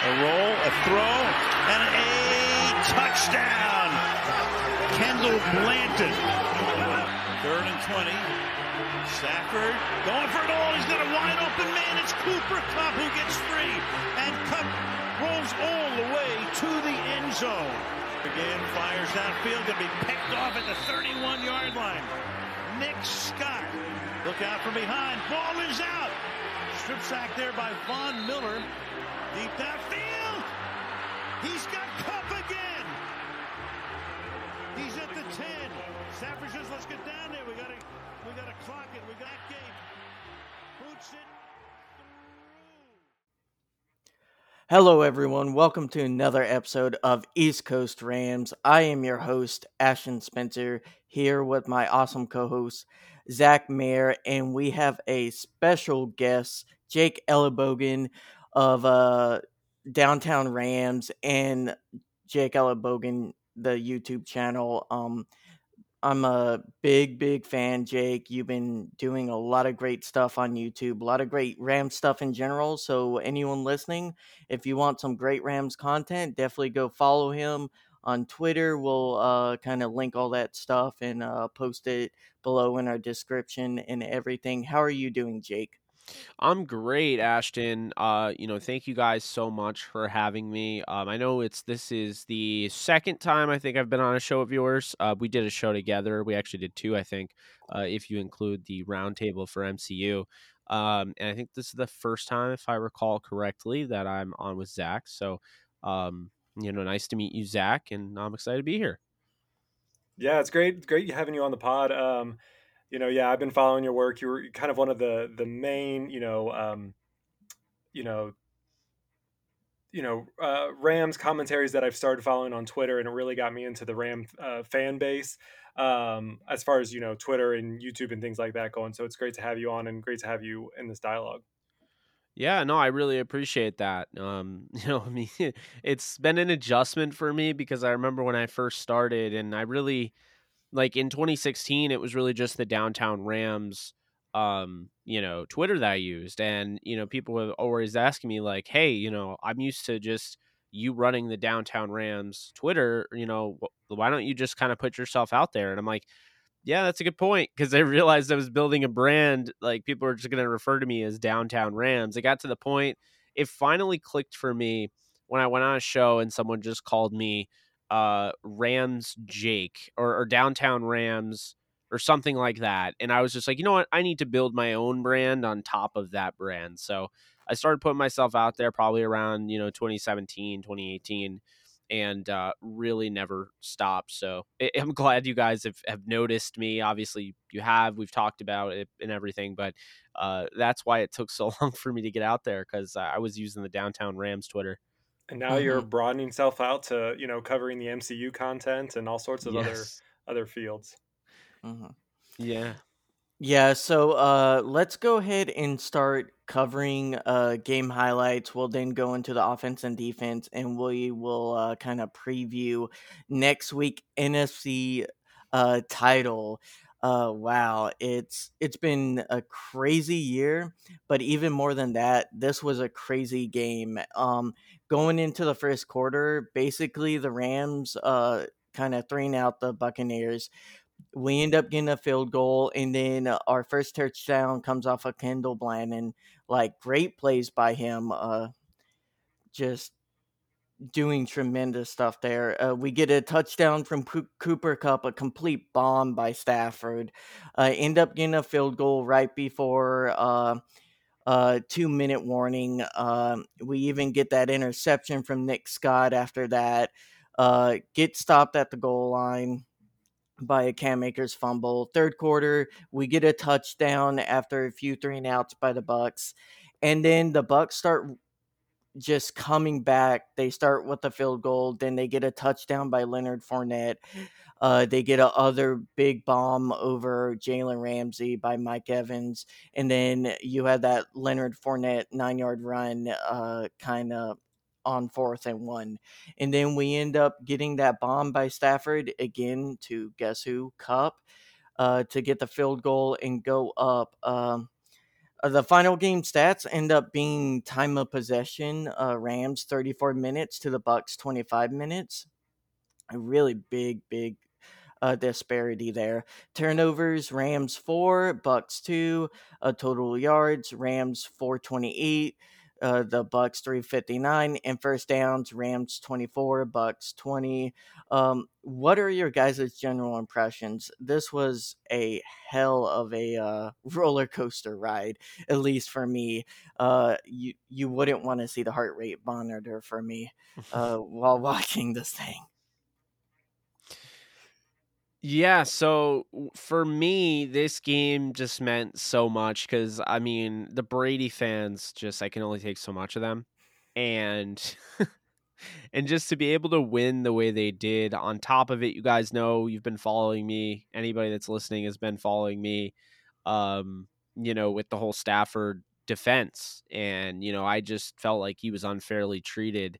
A roll, a throw, and a touchdown. Kendall Blanton. Third and 20. Stafford going for it all. He's got a wide open man. It's Cooper Kupp who gets free. And Kupp rolls all the way to the end zone. Again, fires downfield, going to be picked off at the 31 yard line. Nick Scott. Look out from behind. Ball is out. Strip sack there by Von Miller. Deep downfield. He's got Kupp again. He's at the 10. Stafford says, let's get down there. We gotta we gotta clock it. We got game. Boots it. Hello, everyone. Welcome to another episode of East Coast Rams. I am your host, Ashton Spencer, here with my awesome co host, Zac Mayer, and we have a special guest, Jake Ellenbogen of uh, Downtown Rams and Jake Ellenbogen, the YouTube channel. Um, I'm a big, big fan, Jake. You've been doing a lot of great stuff on YouTube, a lot of great Rams stuff in general. So, anyone listening, if you want some great Rams content, definitely go follow him on Twitter. We'll uh, kind of link all that stuff and uh, post it below in our description and everything. How are you doing, Jake? I'm great, Ashton. Uh, you know, thank you guys so much for having me. Um, I know it's this is the second time I think I've been on a show of yours. Uh, we did a show together. We actually did two, I think, uh, if you include the roundtable for MCU. Um, and I think this is the first time, if I recall correctly, that I'm on with Zac. So, um, you know, nice to meet you, Zac, and I'm excited to be here. Yeah, it's great. Great having you on the pod. Um, you know, yeah, I've been following your work. You were kind of one of the the main, you know, um, you know, you know, uh, Rams commentaries that I've started following on Twitter, and it really got me into the Ram uh, fan base um, as far as you know, Twitter and YouTube and things like that going. So it's great to have you on, and great to have you in this dialogue. Yeah, no, I really appreciate that. Um, you know, I mean, it's been an adjustment for me because I remember when I first started, and I really like in 2016 it was really just the downtown rams um you know twitter that i used and you know people were always asking me like hey you know i'm used to just you running the downtown rams twitter you know why don't you just kind of put yourself out there? And i'm like yeah that's a good point because i realized i was building a brand like people are just going to refer to me as downtown rams. It got to the point it finally clicked for me when i went on a show and someone just called me uh, Rams Jake or, or Downtown Rams or something like that. And I was just like, you know what? I need to build my own brand on top of that brand. So I started putting myself out there probably around, you know, 2017, 2018 and uh, really never stopped. So I'm glad you guys have, have noticed me. Obviously, you have. We've talked about it and everything, but uh, that's why it took so long for me to get out there because I was using the Downtown Rams Twitter and now mm-hmm. you're broadening yourself out to you know covering the MCU content and all sorts of yes. other other fields. Mm-hmm. Yeah. Yeah, so uh, let's go ahead and start covering uh, game highlights. We'll then go into the offense and defense, and we will uh, kind of preview next week NFC uh, title. Uh, wow, it's it's been a crazy year, but even more than that, this was a crazy game. Um, going into the first quarter, basically the Rams uh kind of throwing out the Buccaneers. We end up getting a field goal, and then our first touchdown comes off of Kendall Blanton. Like great plays by him, uh, just doing tremendous stuff there. Uh, we get a touchdown from Cooper Kupp, a complete bomb by Stafford. Uh, end up getting a field goal right before uh, uh, two minute warning. Uh, we even get that interception from Nick Scott after that. Uh, get stopped at the goal line by a Cam Akers fumble. Third quarter, we get a touchdown after a few three and outs by the Bucks, and then the Bucks start just coming back. They start with a field goal, then they get a touchdown by Leonard Fournette. Uh, they get a other big bomb over Jalen Ramsey by Mike Evans, and then you had that Leonard Fournette nine yard run, uh, kind of on fourth and one, and then we end up getting that bomb by Stafford again to guess who Kupp uh, to get the field goal and go up. Um, Uh, the final game stats end up being time of possession. Uh, Rams 34 minutes to the Bucks 25 minutes. A really big, big uh, disparity there. Turnovers: Rams four, Bucks two. Uh, total yards: Rams 428 uh, the Bucks 359 and first downs Rams 24 Bucks 20 um, what are your guys' general impressions this was a hell of a uh, roller coaster ride at least for me uh, you you wouldn't want to see the heart rate monitor for me uh, while watching this thing yeah, so for me, this game just meant so much because I mean, the Brady fans just I can only take so much of them. And and just to be able to win the way they did, on top of it, you guys know you've been following me. Anybody that's listening has been following me. Um, you know, with the whole Stafford defense. And, you know, I just felt like he was unfairly treated.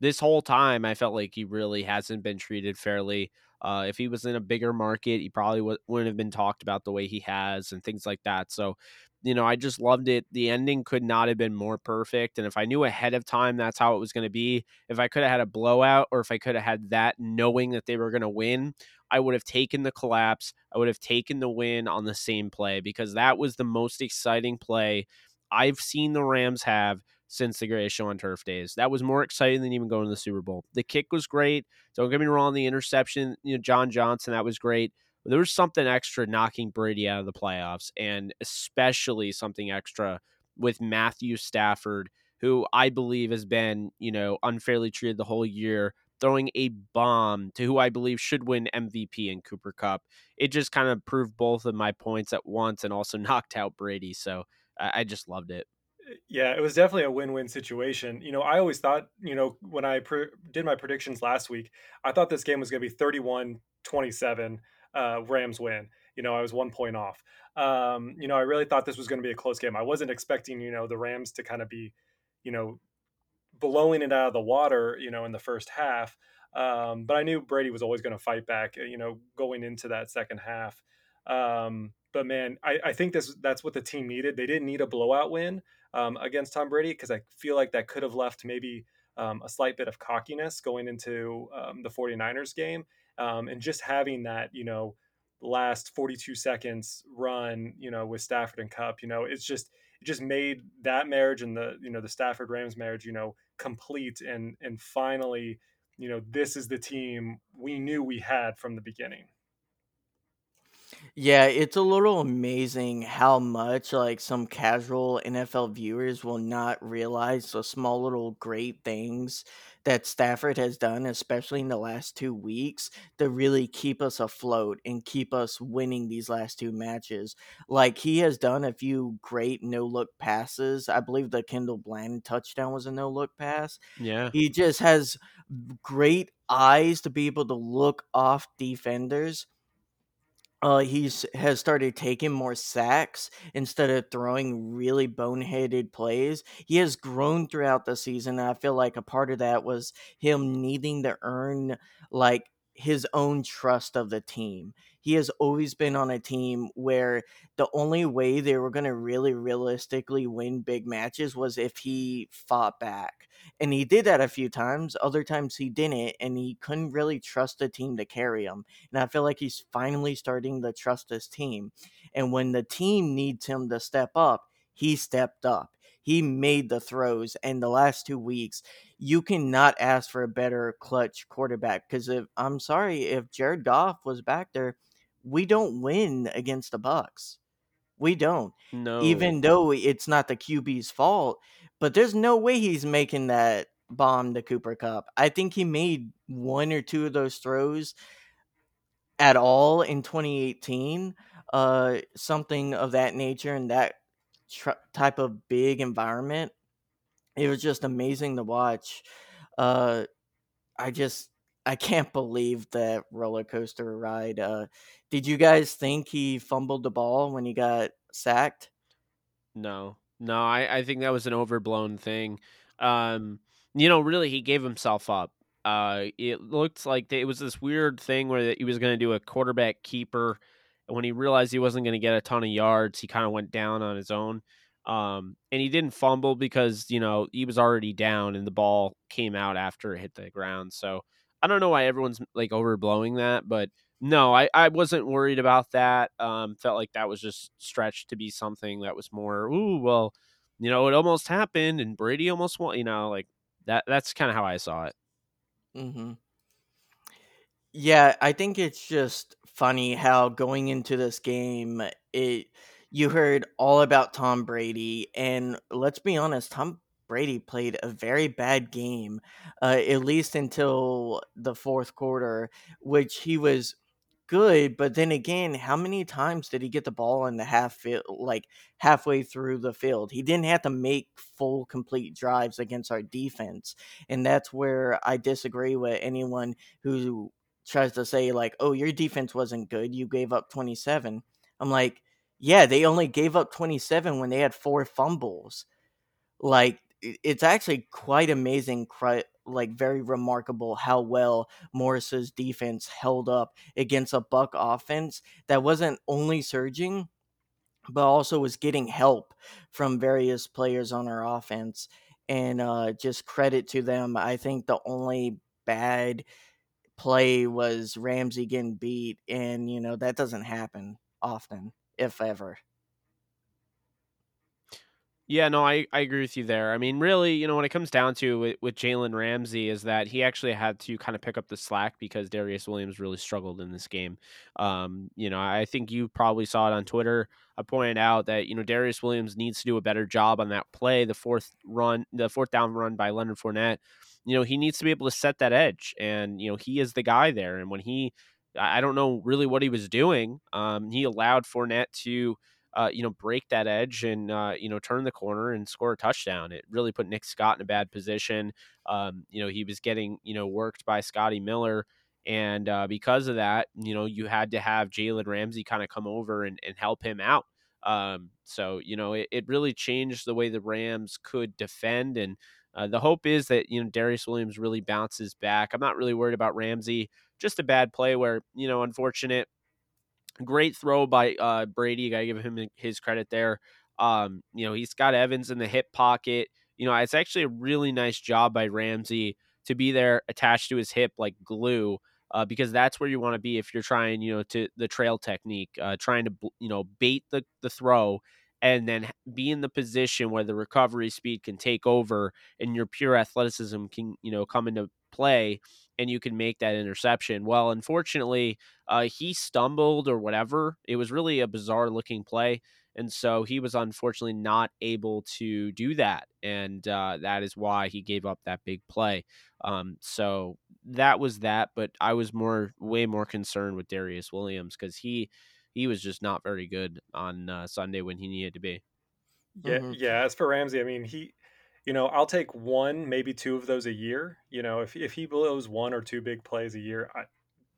This whole time I felt like he really hasn't been treated fairly. Uh, if he was in a bigger market, he probably w- wouldn't have been talked about the way he has and things like that. So, you know, I just loved it. The ending could not have been more perfect. And if I knew ahead of time that's how it was going to be, if I could have had a blowout or if I could have had that knowing that they were going to win, I would have taken the collapse. I would have taken the win on the same play because that was the most exciting play I've seen the Rams have since the greatest show on turf days. That was more exciting than even going to the Super Bowl. The kick was great. Don't get me wrong, the interception, you know, John Johnson, that was great. But there was something extra knocking Brady out of the playoffs, and especially something extra with Matthew Stafford, who I believe has been, you know, unfairly treated the whole year, throwing a bomb to who I believe should win MVP in Cooper Kupp. It just kind of proved both of my points at once and also knocked out Brady. So I just loved it yeah, it was definitely a win-win situation. You know, I always thought, you know, when I pre- did my predictions last week, I thought this game was going to be 31-27 uh, Rams win. You know, I was one point off. Um, you know, I really thought this was going to be a close game. I wasn't expecting, you know, the Rams to kind of be, you know, blowing it out of the water, you know, in the first half. Um, but I knew Brady was always going to fight back, you know, going into that second half. Um, but man, I, I think this that's what the team needed. They didn't need a blowout win um, against Tom Brady because I feel like that could have left maybe um, a slight bit of cockiness going into um, the 49ers game. Um, and just having that, you know, last 42 seconds run, you know, with Stafford and Kupp, you know, it's just it just made that marriage and the you know the Stafford Rams marriage, you know, complete and and finally, you know, this is the team we knew we had from the beginning. Yeah, it's a little amazing how much like some casual NFL viewers will not realize the small little great things that Stafford has done, especially in the last two weeks, to really keep us afloat and keep us winning these last two matches. Like he has done a few great no look passes. I believe the Kendall Bland touchdown was a no look pass. Yeah. He just has great eyes to be able to look off defenders uh, he's has started taking more sacks instead of throwing really boneheaded plays. He has grown throughout the season. And I feel like a part of that was him needing to earn like his own trust of the team. He has always been on a team where the only way they were going to really realistically win big matches was if he fought back. And he did that a few times. Other times he didn't, and he couldn't really trust the team to carry him. And I feel like he's finally starting to trust his team. And when the team needs him to step up, he stepped up. He made the throws, and the last two weeks, you cannot ask for a better clutch quarterback. Because if I'm sorry, if Jared Goff was back there, we don't win against the Bucks. We don't. No. Even though it's not the QB's fault, but there's no way he's making that bomb to Cooper Kupp. I think he made one or two of those throws at all in 2018, uh, something of that nature, and that tr- type of big environment. It was just amazing to watch. Uh, I just I can't believe that roller coaster ride. Uh, did you guys think he fumbled the ball when he got sacked? No, no, I, I think that was an overblown thing. Um, you know, really, he gave himself up. Uh, it looked like it was this weird thing where he was going to do a quarterback keeper. And when he realized he wasn't going to get a ton of yards, he kind of went down on his own. Um, and he didn't fumble because you know he was already down and the ball came out after it hit the ground. So I don't know why everyone's like overblowing that, but no, I, I wasn't worried about that. Um, felt like that was just stretched to be something that was more, ooh, well, you know, it almost happened and Brady almost won, you know, like that. That's kind of how I saw it. Mm-hmm. Yeah, I think it's just funny how going into this game, it you heard all about Tom Brady, and let's be honest, Tom Brady played a very bad game, uh, at least until the fourth quarter, which he was good, but then again, how many times did he get the ball in the half field, like halfway through the field? He didn't have to make full complete drives against our defense, and that's where I disagree with anyone who tries to say like, "Oh, your defense wasn't good. You gave up 27." I'm like, "Yeah, they only gave up 27 when they had four fumbles." Like it's actually quite amazing like very remarkable how well Morris's defense held up against a Buck offense that wasn't only surging but also was getting help from various players on our offense and uh, just credit to them. I think the only bad play was Ramsey getting beat and you know that doesn't happen often if ever. Yeah, no, I, I agree with you there. I mean, really, you know, when it comes down to with, with Jalen Ramsey, is that he actually had to kind of pick up the slack because Darious Williams really struggled in this game. Um, you know, I think you probably saw it on Twitter. I pointed out that you know Darious Williams needs to do a better job on that play, the fourth run, the fourth down run by Leonard Fournette. You know, he needs to be able to set that edge, and you know he is the guy there. And when he, I don't know really what he was doing. Um, he allowed Fournette to uh, you know, break that edge and uh, you know turn the corner and score a touchdown. It really put Nick Scott in a bad position. Um, you know, he was getting you know worked by Scotty Miller, and uh, because of that, you know, you had to have Jalen Ramsey kind of come over and, and help him out. Um, so you know, it, it really changed the way the Rams could defend and. Uh, the hope is that you know Darious Williams really bounces back. I'm not really worried about Ramsey. Just a bad play where you know, unfortunate Great throw by uh, Brady. Got to give him his credit there. Um, you know, he's got Evans in the hip pocket. You know, it's actually a really nice job by Ramsey to be there attached to his hip like glue. Uh, because that's where you want to be if you're trying, you know, to the trail technique, uh, trying to, you know, bait the, the throw and then be in the position where the recovery speed can take over and your pure athleticism can, you know, come into play and you can make that interception. Well, unfortunately, uh, he stumbled or whatever. It was really a bizarre looking play. And so he was unfortunately not able to do that. And uh, that is why he gave up that big play. Um, so that was that. But I was more, way more concerned with Darious Williams because he, he was just not very good on uh, Sunday when he needed to be. Yeah, mm-hmm. yeah. As for Ramsey, I mean, he you know, I'll take one, maybe two of those a year. You know, if if he blows one or two big plays a year, I,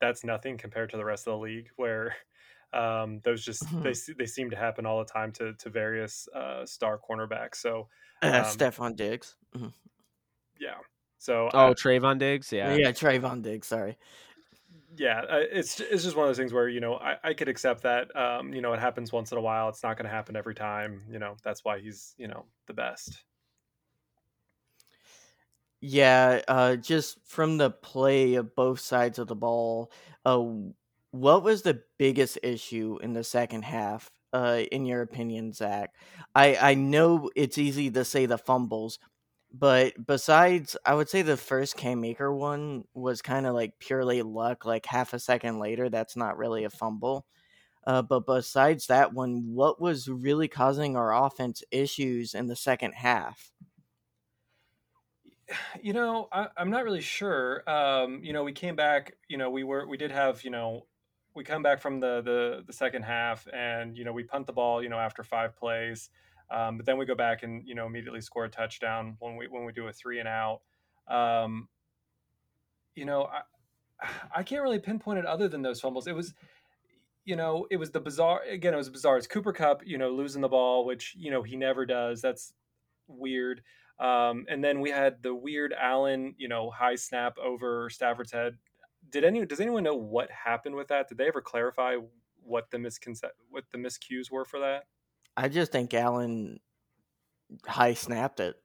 that's nothing compared to the rest of the league, where um, those just mm-hmm. they they seem to happen all the time to to various uh, star cornerbacks. So, uh, um, uh, Stefon Diggs. Mm-hmm. Yeah. So. Oh, uh, Trevon Diggs. Yeah. Yeah, Trevon Diggs. Sorry. Yeah, uh, it's it's just one of those things where you know I, I could accept that. Um, you know, it happens once in a while. It's not going to happen every time. You know, that's why he's you know the best. Yeah, uh, just from the play of both sides of the ball, uh, what was the biggest issue in the second half, uh, in your opinion, Zac? I I know it's easy to say the fumbles, but besides, I would say the first Cam Maker one was kind of like purely luck. Like half a second later, that's not really a fumble. Uh, but besides that one, what was really causing our offense issues in the second half? You know, I, am not really sure. Um, you know, we came back. You know, we were we did have you know we come back from the the the second half, and you know we punt the ball. You know, after five plays, um, but then we go back and you know immediately score a touchdown when we when we do a three and out. Um, you know, I I can't really pinpoint it other than those fumbles. It was you know, it was the bizarre again, it was bizarre. It's Cooper Kupp, you know, losing the ball, which, you know, he never does. That's weird. Um, and then we had the weird Allen, you know, high snap over Stafford's head. Did any does anyone know what happened with that? Did they ever clarify what the misconce- what the miscues were for that? I just think Allen high snapped it.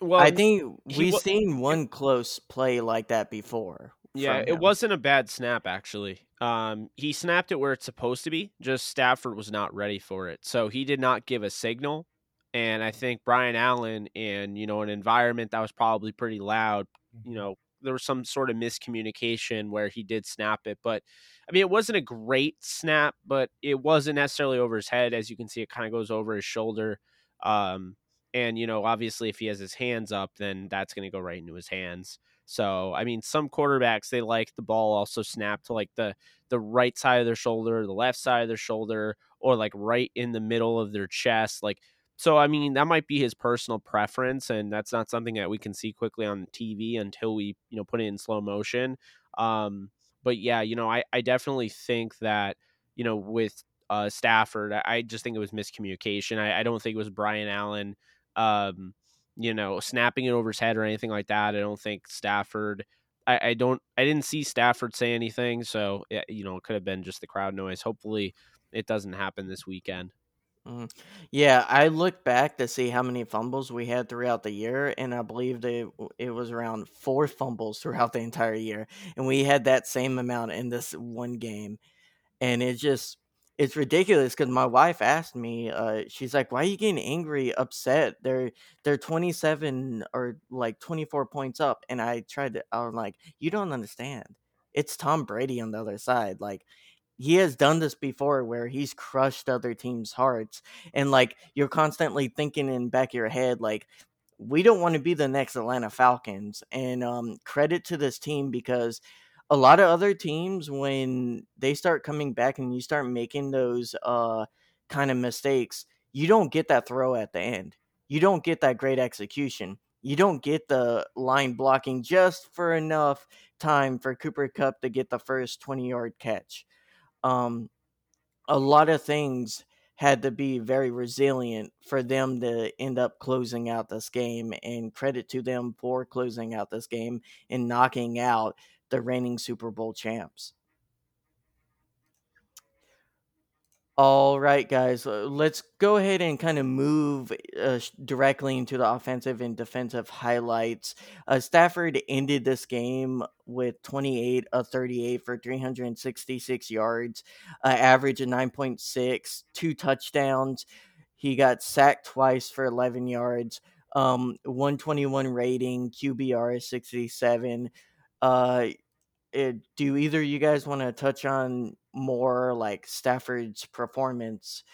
Well, I think we've w- seen one close play like that before. Yeah, it wasn't a bad snap actually. Um, he snapped it where it's supposed to be. Just Stafford was not ready for it, so he did not give a signal. And I think Brian Allen, in you know an environment that was probably pretty loud, you mm-hmm. know, there was some sort of miscommunication where he did snap it. But I mean, it wasn't a great snap, but it wasn't necessarily over his head. As you can see, it kind of goes over his shoulder. Um, and you know, obviously, if he has his hands up, then that's going to go right into his hands. So, I mean, some quarterbacks they like the ball also snapped to like the the right side of their shoulder, the left side of their shoulder, or like right in the middle of their chest. Like, so I mean, that might be his personal preference, and that's not something that we can see quickly on TV until we you know put it in slow motion. Um, but yeah, you know, I I definitely think that you know with uh, Stafford, I just think it was miscommunication. I, I don't think it was Brian Allen. Um, you know, snapping it over his head or anything like that. I don't think Stafford. I, don't. I didn't see Stafford say anything, so you know, it could have been just the crowd noise. Hopefully, it doesn't happen this weekend. Mm. Yeah, I looked back to see how many fumbles we had throughout the year, and I believe that it was around four fumbles throughout the entire year, and we had that same amount in this one game, and it just it's ridiculous because my wife asked me, uh, she's like, "Why are you getting angry, upset? They're they're 27 or like 24 points up." And I tried to, I was like, "You don't understand. It's Tom Brady on the other side. Like, he has done this before where he's crushed other teams' hearts, and like you're constantly thinking in back of your head, like." We don't want to be the next Atlanta Falcons, and um, credit to this team because a lot of other teams when they start coming back and you start making those uh kind of mistakes, you don't get that throw at the end. You don't get that great execution. You don't get the line blocking just for enough time for Cooper Kupp to get the first 20 yard catch. Um, a lot of things had to be very resilient for them to end up closing out this game and credit to them for closing out this game and knocking out the reigning Super Bowl champs. All right, guys, uh, let's go ahead and kind of move uh, directly into the offensive and defensive highlights. Uh, Stafford ended this game with 28 of 38 for 366 yards, uh, average of 9.6, two touchdowns. He got sacked twice for 11 yards, um, 121 rating, QBR is 67. Uh, it, eh, do either you guys want to touch on more like Stafford's performance?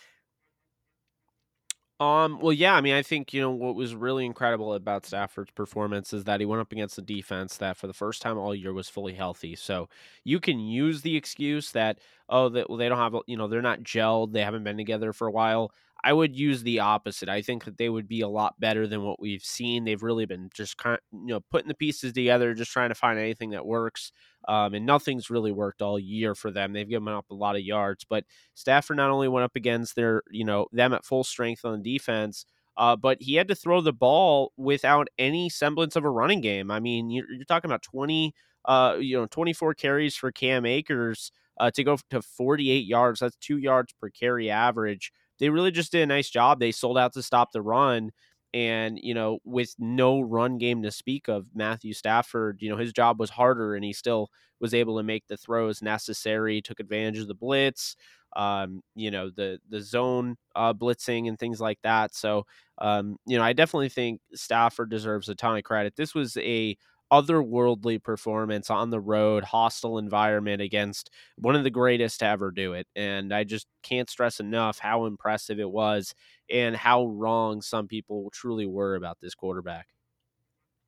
Um, well, yeah, I mean, I think, you know, what was really incredible about Stafford's performance is that he went up against a defense that for the first time all year was fully healthy. So you can use the excuse that, oh, that well, they don't have, you know, they're not gelled, they haven't been together for a while. I would use the opposite. I think that they would be a lot better than what we've seen. They've really been just kind of, you know, putting the pieces together, just trying to find anything that works. Um, and nothing's really worked all year for them. They've given up a lot of yards, but Stafford not only went up against their, you know, them at full strength on defense, uh, but he had to throw the ball without any semblance of a running game. I mean, you're, you're talking about 20, uh, you know, 24 carries for Cam Akers uh, to go to 48 yards. That's two yards per carry average they really just did a nice job. They sold out to stop the run. And, you know, with no run game to speak of, Matthew Stafford, you know, his job was harder and he still was able to make the throws necessary, took advantage of the blitz, um, you know, the the zone uh, blitzing and things like that. So, um, you know, I definitely think Stafford deserves a ton of credit. This was a otherworldly performance on the road, hostile environment against one of the greatest to ever do it. And I just can't stress enough how impressive it was and how wrong some people truly were about this quarterback.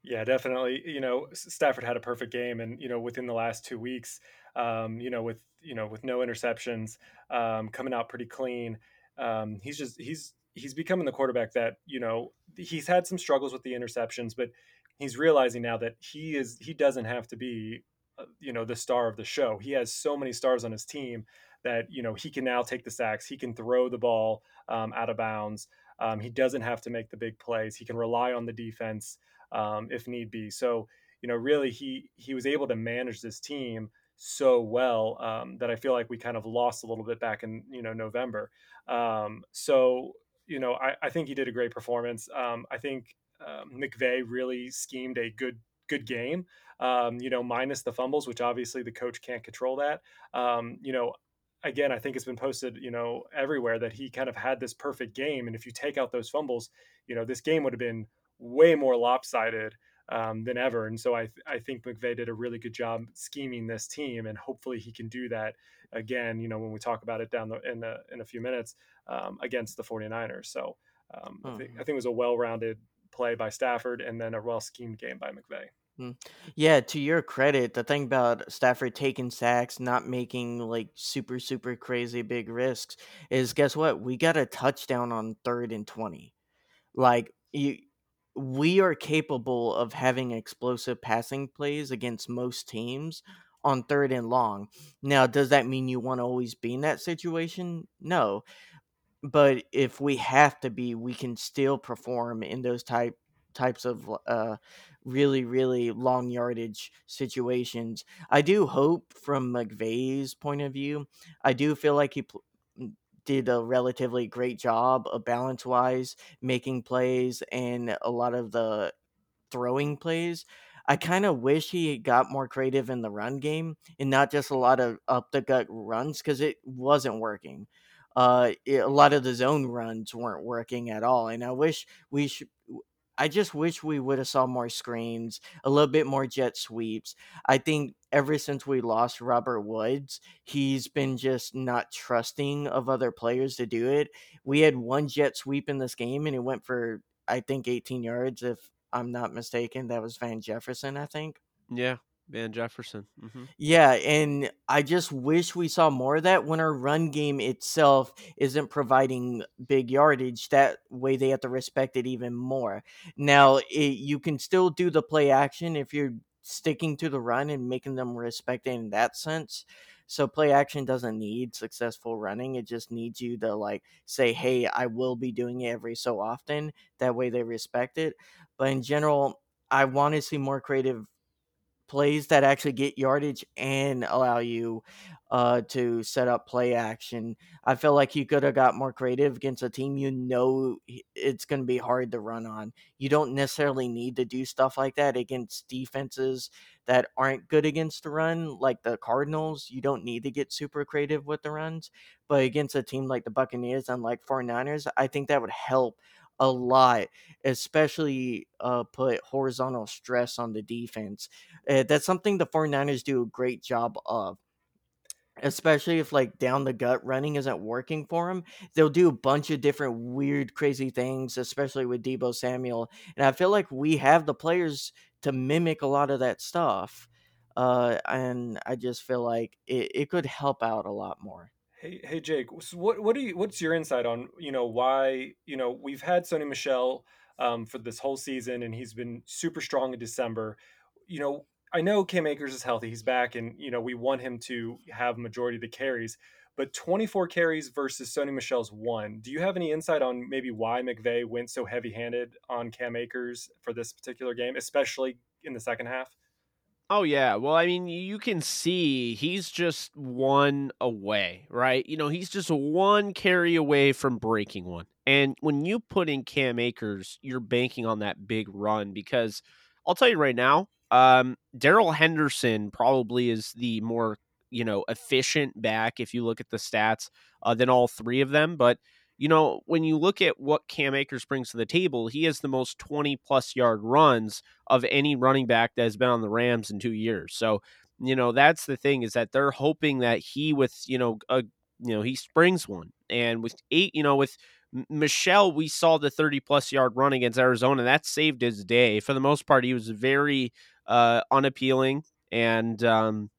Yeah, definitely. You know, Stafford had a perfect game, and you know, within the last two weeks, um, you know, with you know, with no interceptions, um, coming out pretty clean. Um, he's just he's he's becoming the quarterback that you know he's had some struggles with the interceptions, but he's realizing now that he is he doesn't have to be uh, you know the star of the show he has so many stars on his team that you know he can now take the sacks he can throw the ball um, out of bounds um, he doesn't have to make the big plays he can rely on the defense um, if need be so you know really he he was able to manage this team so well um, that I feel like we kind of lost a little bit back in you know November. Um, so you know, I, I think he did a great performance. Um, I think uh, McVay really schemed a good good game. Um, you know, minus the fumbles, which obviously the coach can't control that. Um, you know, again, I think it's been posted, you know, everywhere that he kind of had this perfect game, and if you take out those fumbles, you know, this game would have been way more lopsided um, than ever. And so I, I think McVay did a really good job scheming this team, and hopefully he can do that again. You know, when we talk about it down the, in the, in a few minutes um, against the 49ers. So um, I, think, I think it was a well-rounded play by Stafford, and then a well schemed game by McVay. Hmm. Yeah, to your credit, the thing about Stafford taking sacks, not making like super, super crazy big risks, is guess what? We got a touchdown on third and 20. Like, you, we are capable of having explosive passing plays against most teams on third and long. Now, does that mean you want to always be in that situation? No. But if we have to be, we can still perform in those type types of uh, really, really long yardage situations. I do hope, from McVay's point of view, I do feel like he pl- did a relatively great job of balance wise making plays and a lot of the throwing plays. I kind of wish he got more creative in the run game and not just a lot of up the gut runs because it wasn't working. Uh, it, a lot of the zone runs weren't working at all, and I wish we should. I just wish we would have saw more screens, a little bit more jet sweeps. I think ever since we lost Robert Woods, he's been just not trusting of other players to do it. We had one jet sweep in this game and it went for I think 18 yards if I'm not mistaken. That was Van Jefferson, I think. Yeah, Van Jefferson. Mm-hmm. Yeah, and I just wish we saw more of that when our run game itself isn't providing big yardage. That way they have to respect it even more. Now, it, you can still do the play action if you're sticking to the run and making them respect it in that sense. So play action doesn't need successful running. It just needs you to like say, "Hey, I will be doing it every so often." That way they respect it. But in general, I want to see more creative plays that actually get yardage and allow you uh, to set up play action. I feel like you could have got more creative against a team you know it's going to be hard to run on. You don't necessarily need to do stuff like that against defenses that aren't good against the run, like the Cardinals. You don't need to get super creative with the runs. But against a team like the Buccaneers and like 49ers, I think that would help a lot, especially uh, put horizontal stress on the defense. Uh, that's something the 49ers do a great job of. Especially if like down the gut running isn't working for them, they'll do a bunch of different weird, crazy things, especially with Deebo Samuel. And I feel like we have the players to mimic a lot of that stuff. Uh, and I just feel like it, it could help out a lot more. Hey, hey, Jake. So what what do you what's your insight on you know why you know we've had Sony Michel um, for this whole season and he's been super strong in December. You know, I know Cam Akers is healthy; he's back, and you know we want him to have majority of the carries. But 24 carries versus Sony Michel's one. Do you have any insight on maybe why McVay went so heavy-handed on Cam Akers for this particular game, especially in the second half? Oh yeah. Well, I mean, you can see he's just one away, right? You know, he's just one carry away from breaking one. And when you put in Cam Akers, you're banking on that big run because I'll tell you right now, um, Darrell Henderson probably is the more, you know, efficient back if you look at the stats uh, than all three of them. But you know, when you look at what Cam Akers brings to the table, he has the most 20 plus yard runs of any running back that has been on the Rams in two years. So, you know, that's the thing is that they're hoping that he, with, you know, a, you know, he springs one. And with eight, you know, with Michel, we saw the 30 plus yard run against Arizona. That saved his day. For the most part, he was very uh, unappealing. And, um,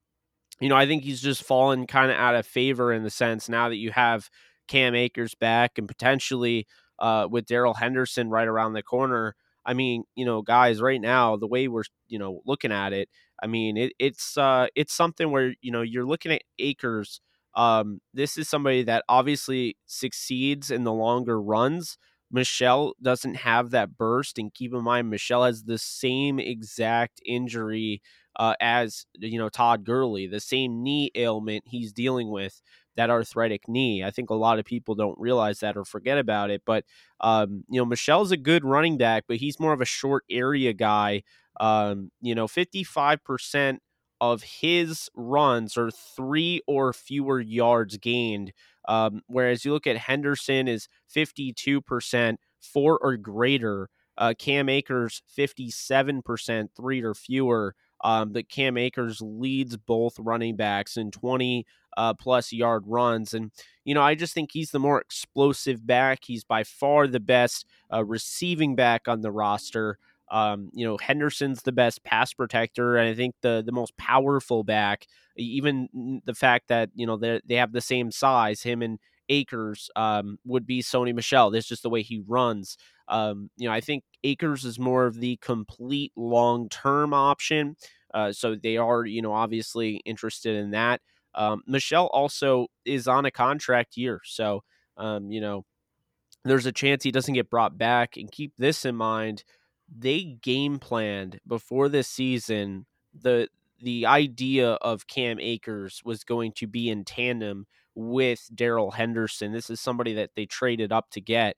you know, I think he's just fallen kind of out of favor in the sense now that you have Cam Akers back and potentially uh, with Darrell Henderson right around the corner. I mean, you know, guys, right now the way we're you know looking at it, I mean, it, it's uh, it's something where you know you're looking at Akers. Um, this is somebody that obviously succeeds in the longer runs. Michel doesn't have that burst, and keep in mind, Michel has the same exact injury uh, as you know Todd Gurley, the same knee ailment he's dealing with that arthritic knee. I think a lot of people don't realize that or forget about it. But um, you know, Michel's a good running back, but he's more of a short area guy. Um, you know, fifty five percent of his runs are three or fewer yards gained. Um, whereas you look at Henderson is 52%, four or greater. Uh, Cam Akers, 57%, three or fewer. Um, but Cam Akers leads both running backs in 20 uh, plus yard runs. And, you know, I just think he's the more explosive back. He's by far the best uh, receiving back on the roster. Um, you know, Henderson's the best pass protector, and I think the the most powerful back. Even the fact that you know they they have the same size, him and Akers um, would be Sony Michel. That's just the way he runs. Um, you know, I think Akers is more of the complete long term option. Uh, so they are, you know, obviously interested in that. Um, Michel also is on a contract year, so um, you know, there's a chance he doesn't get brought back. And keep this in mind they game planned before this season the the idea of Cam Akers was going to be in tandem with Darrell Henderson. This is somebody that they traded up to get.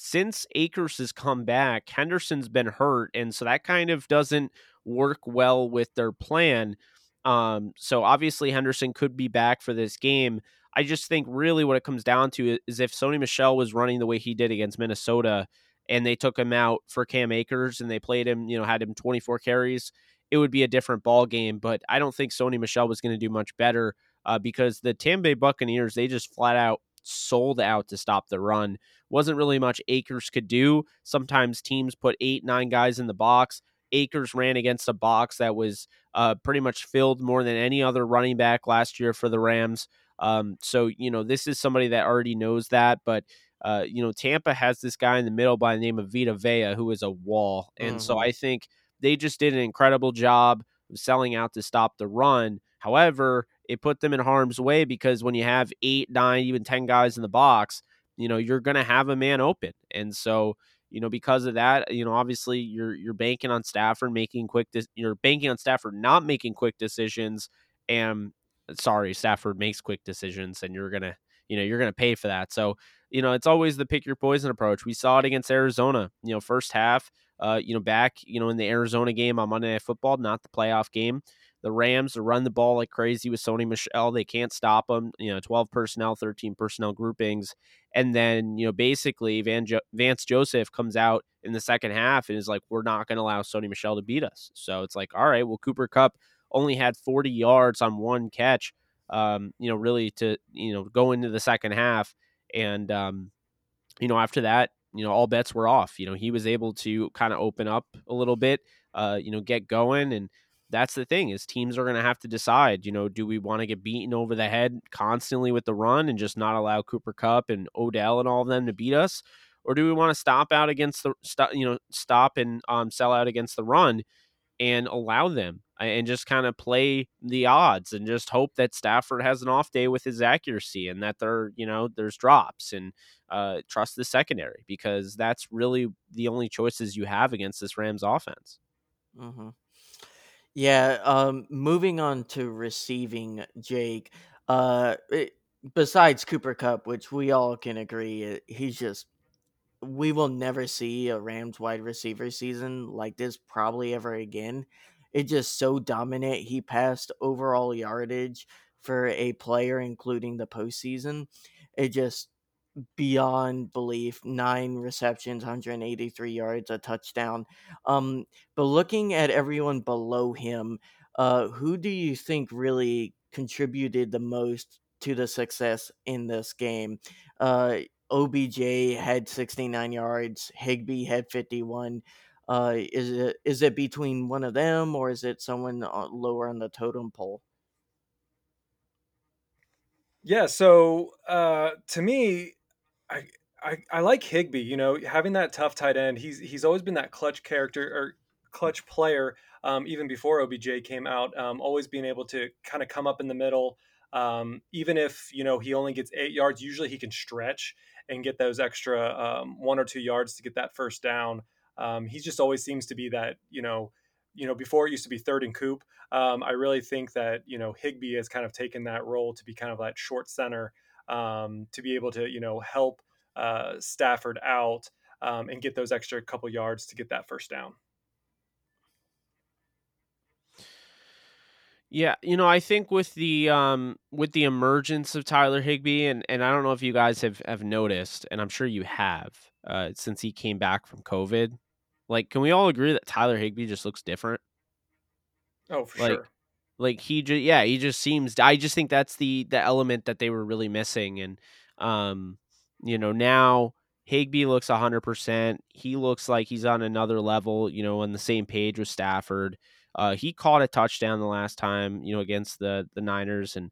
Since Akers has come back, Henderson's been hurt, and so that kind of doesn't work well with their plan. Um, so obviously Henderson could be back for this game. I just think really what it comes down to is if Sony Michel was running the way he did against Minnesota, and they took him out for Cam Akers and they played him, you know, had him 24 carries, it would be a different ball game. But I don't think Sony Michel was going to do much better uh, because the Tampa Bay Buccaneers they just flat out sold out to stop the run. Wasn't really much Akers could do. Sometimes teams put eight, nine guys in the box. Akers ran against a box that was uh, pretty much filled more than any other running back last year for the Rams. Um, so you know this is somebody that already knows that, but uh, you know, Tampa has this guy in the middle by the name of Vita Vea, who is a wall. And mm-hmm. so I think they just did an incredible job of selling out to stop the run. However, it put them in harm's way because when you have eight, nine, even 10 guys in the box, you know, you're going to have a man open. And so, you know, because of that, you know, obviously you're you're banking on Stafford making quick de- you're banking on Stafford not making quick decisions and sorry, Stafford makes quick decisions and you're going to, you know, you're going to pay for that. So, you know, it's always the pick your poison approach. We saw it against Arizona, you know, first half, uh, you know, back, you know, in the Arizona game on Monday Night Football, not the playoff game. The Rams run the ball like crazy with Sony Michel. They can't stop them. You know, 12 personnel, 13 personnel groupings. And then, you know, basically Van jo- Vance Joseph comes out in the second half and is like, we're not going to allow Sony Michel to beat us. So it's like, all right, well, Cooper Kupp only had 40 yards on one catch, um, you know, really to, you know, go into the second half and, um, you know, after that, you know, all bets were off. You know, he was able to kind of open up a little bit, uh, you know, get going. And that's the thing is teams are going to have to decide, you know, do we want to get beaten over the head constantly with the run and just not allow Cooper Kupp and Odell and all of them to beat us? Or do we want to stop out against the, stop, you know, stop and um, sell out against the run and allow them and just kind of play the odds and just hope that Stafford has an off day with his accuracy and that there, you know, there's drops and uh, trust the secondary because that's really the only choices you have against this Rams offense. Mm-hmm. Yeah. Um, moving on to receiving, Jake. Uh, besides Cooper Kupp, which we all can agree, he's just we will never see a Rams wide receiver season like this probably ever again. It's just so dominant. He passed overall yardage for a player, including the postseason. It just beyond belief. Nine receptions, 183 yards, a touchdown. Um, but looking at everyone below him, uh, who do you think really contributed the most to the success in this game? Uh, OBJ had 69 yards, Higbee had 51. Uh, is it is it between one of them or is it someone uh, lower on the totem pole? Yeah, so uh, to me, I, I I like Higbee, You know, having that tough tight end. He's he's always been that clutch character or clutch player. Um, even before OBJ came out, um, always being able to kind of come up in the middle. Um, even if you know he only gets eight yards, usually he can stretch and get those extra um, one or two yards to get that first down. Um, he just always seems to be that you know you know, before it used to be third and Coop. Um, I really think that you know Higbee has kind of taken that role to be kind of that short center um, to be able to you know help uh, Stafford out um, and get those extra couple yards to get that first down. Yeah, you know, I think with the um with the emergence of Tyler Higbee and and I don't know if you guys have have noticed and I'm sure you have uh since he came back from COVID. Like can we all agree that Tyler Higbee just looks different? Oh, for like, sure. Like he just yeah, he just seems I just think that's the the element that they were really missing and um you know, now Higbee looks 100%. He looks like he's on another level, you know, on the same page with Stafford. Uh, he caught a touchdown the last time, you know, against the the Niners, and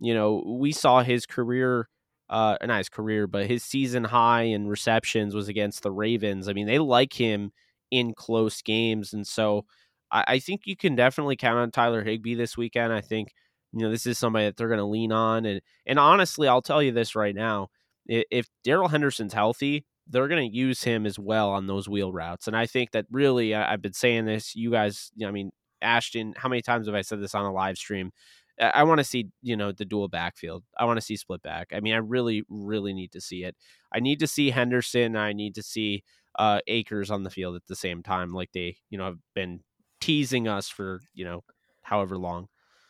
you know we saw his career, uh, not his career, but his season high in receptions was against the Ravens. I mean, they like him in close games, and so I, I think you can definitely count on Tyler Higbee this weekend. I think you know this is somebody that they're going to lean on, and and honestly, I'll tell you this right now: if Darrell Henderson's healthy, they're going to use him as well on those wheel routes. And I think that really, I, have been saying this, you guys, I mean, Ashton, how many times have I said this on a live stream? I want to see, you know, the dual backfield. I want to see split back. I mean, I really, really need to see it. I need to see Henderson. I need to see uh, Akers on the field at the same time, like they, you know, have been teasing us for, you know, however long.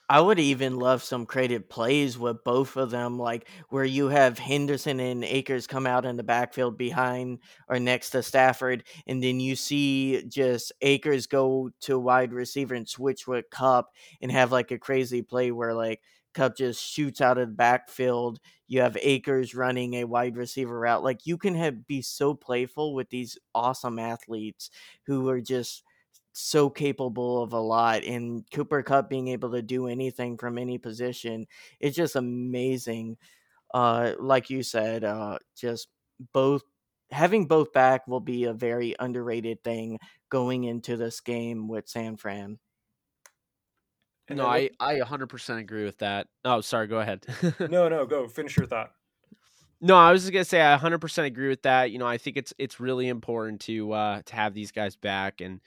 I would even love some creative plays with both of them, like where you have Henderson and Akers come out in the backfield behind or next to Stafford, and then you see just Akers go to wide receiver and switch with Kupp and have like a crazy play where like Kupp just shoots out of the backfield. You have Akers running a wide receiver route. Like you can have be so playful with these awesome athletes who are just so capable of a lot and Cooper Kupp being able to do anything from any position it's just amazing. Uh like you said uh just both having both back will be a very underrated thing going into this game with San Fran. No I I 100% agree with that. Oh sorry go ahead. No no go finish your thought. No, I was just gonna say I 100% agree with that. You know, I think it's it's really important to uh, to have these guys back, and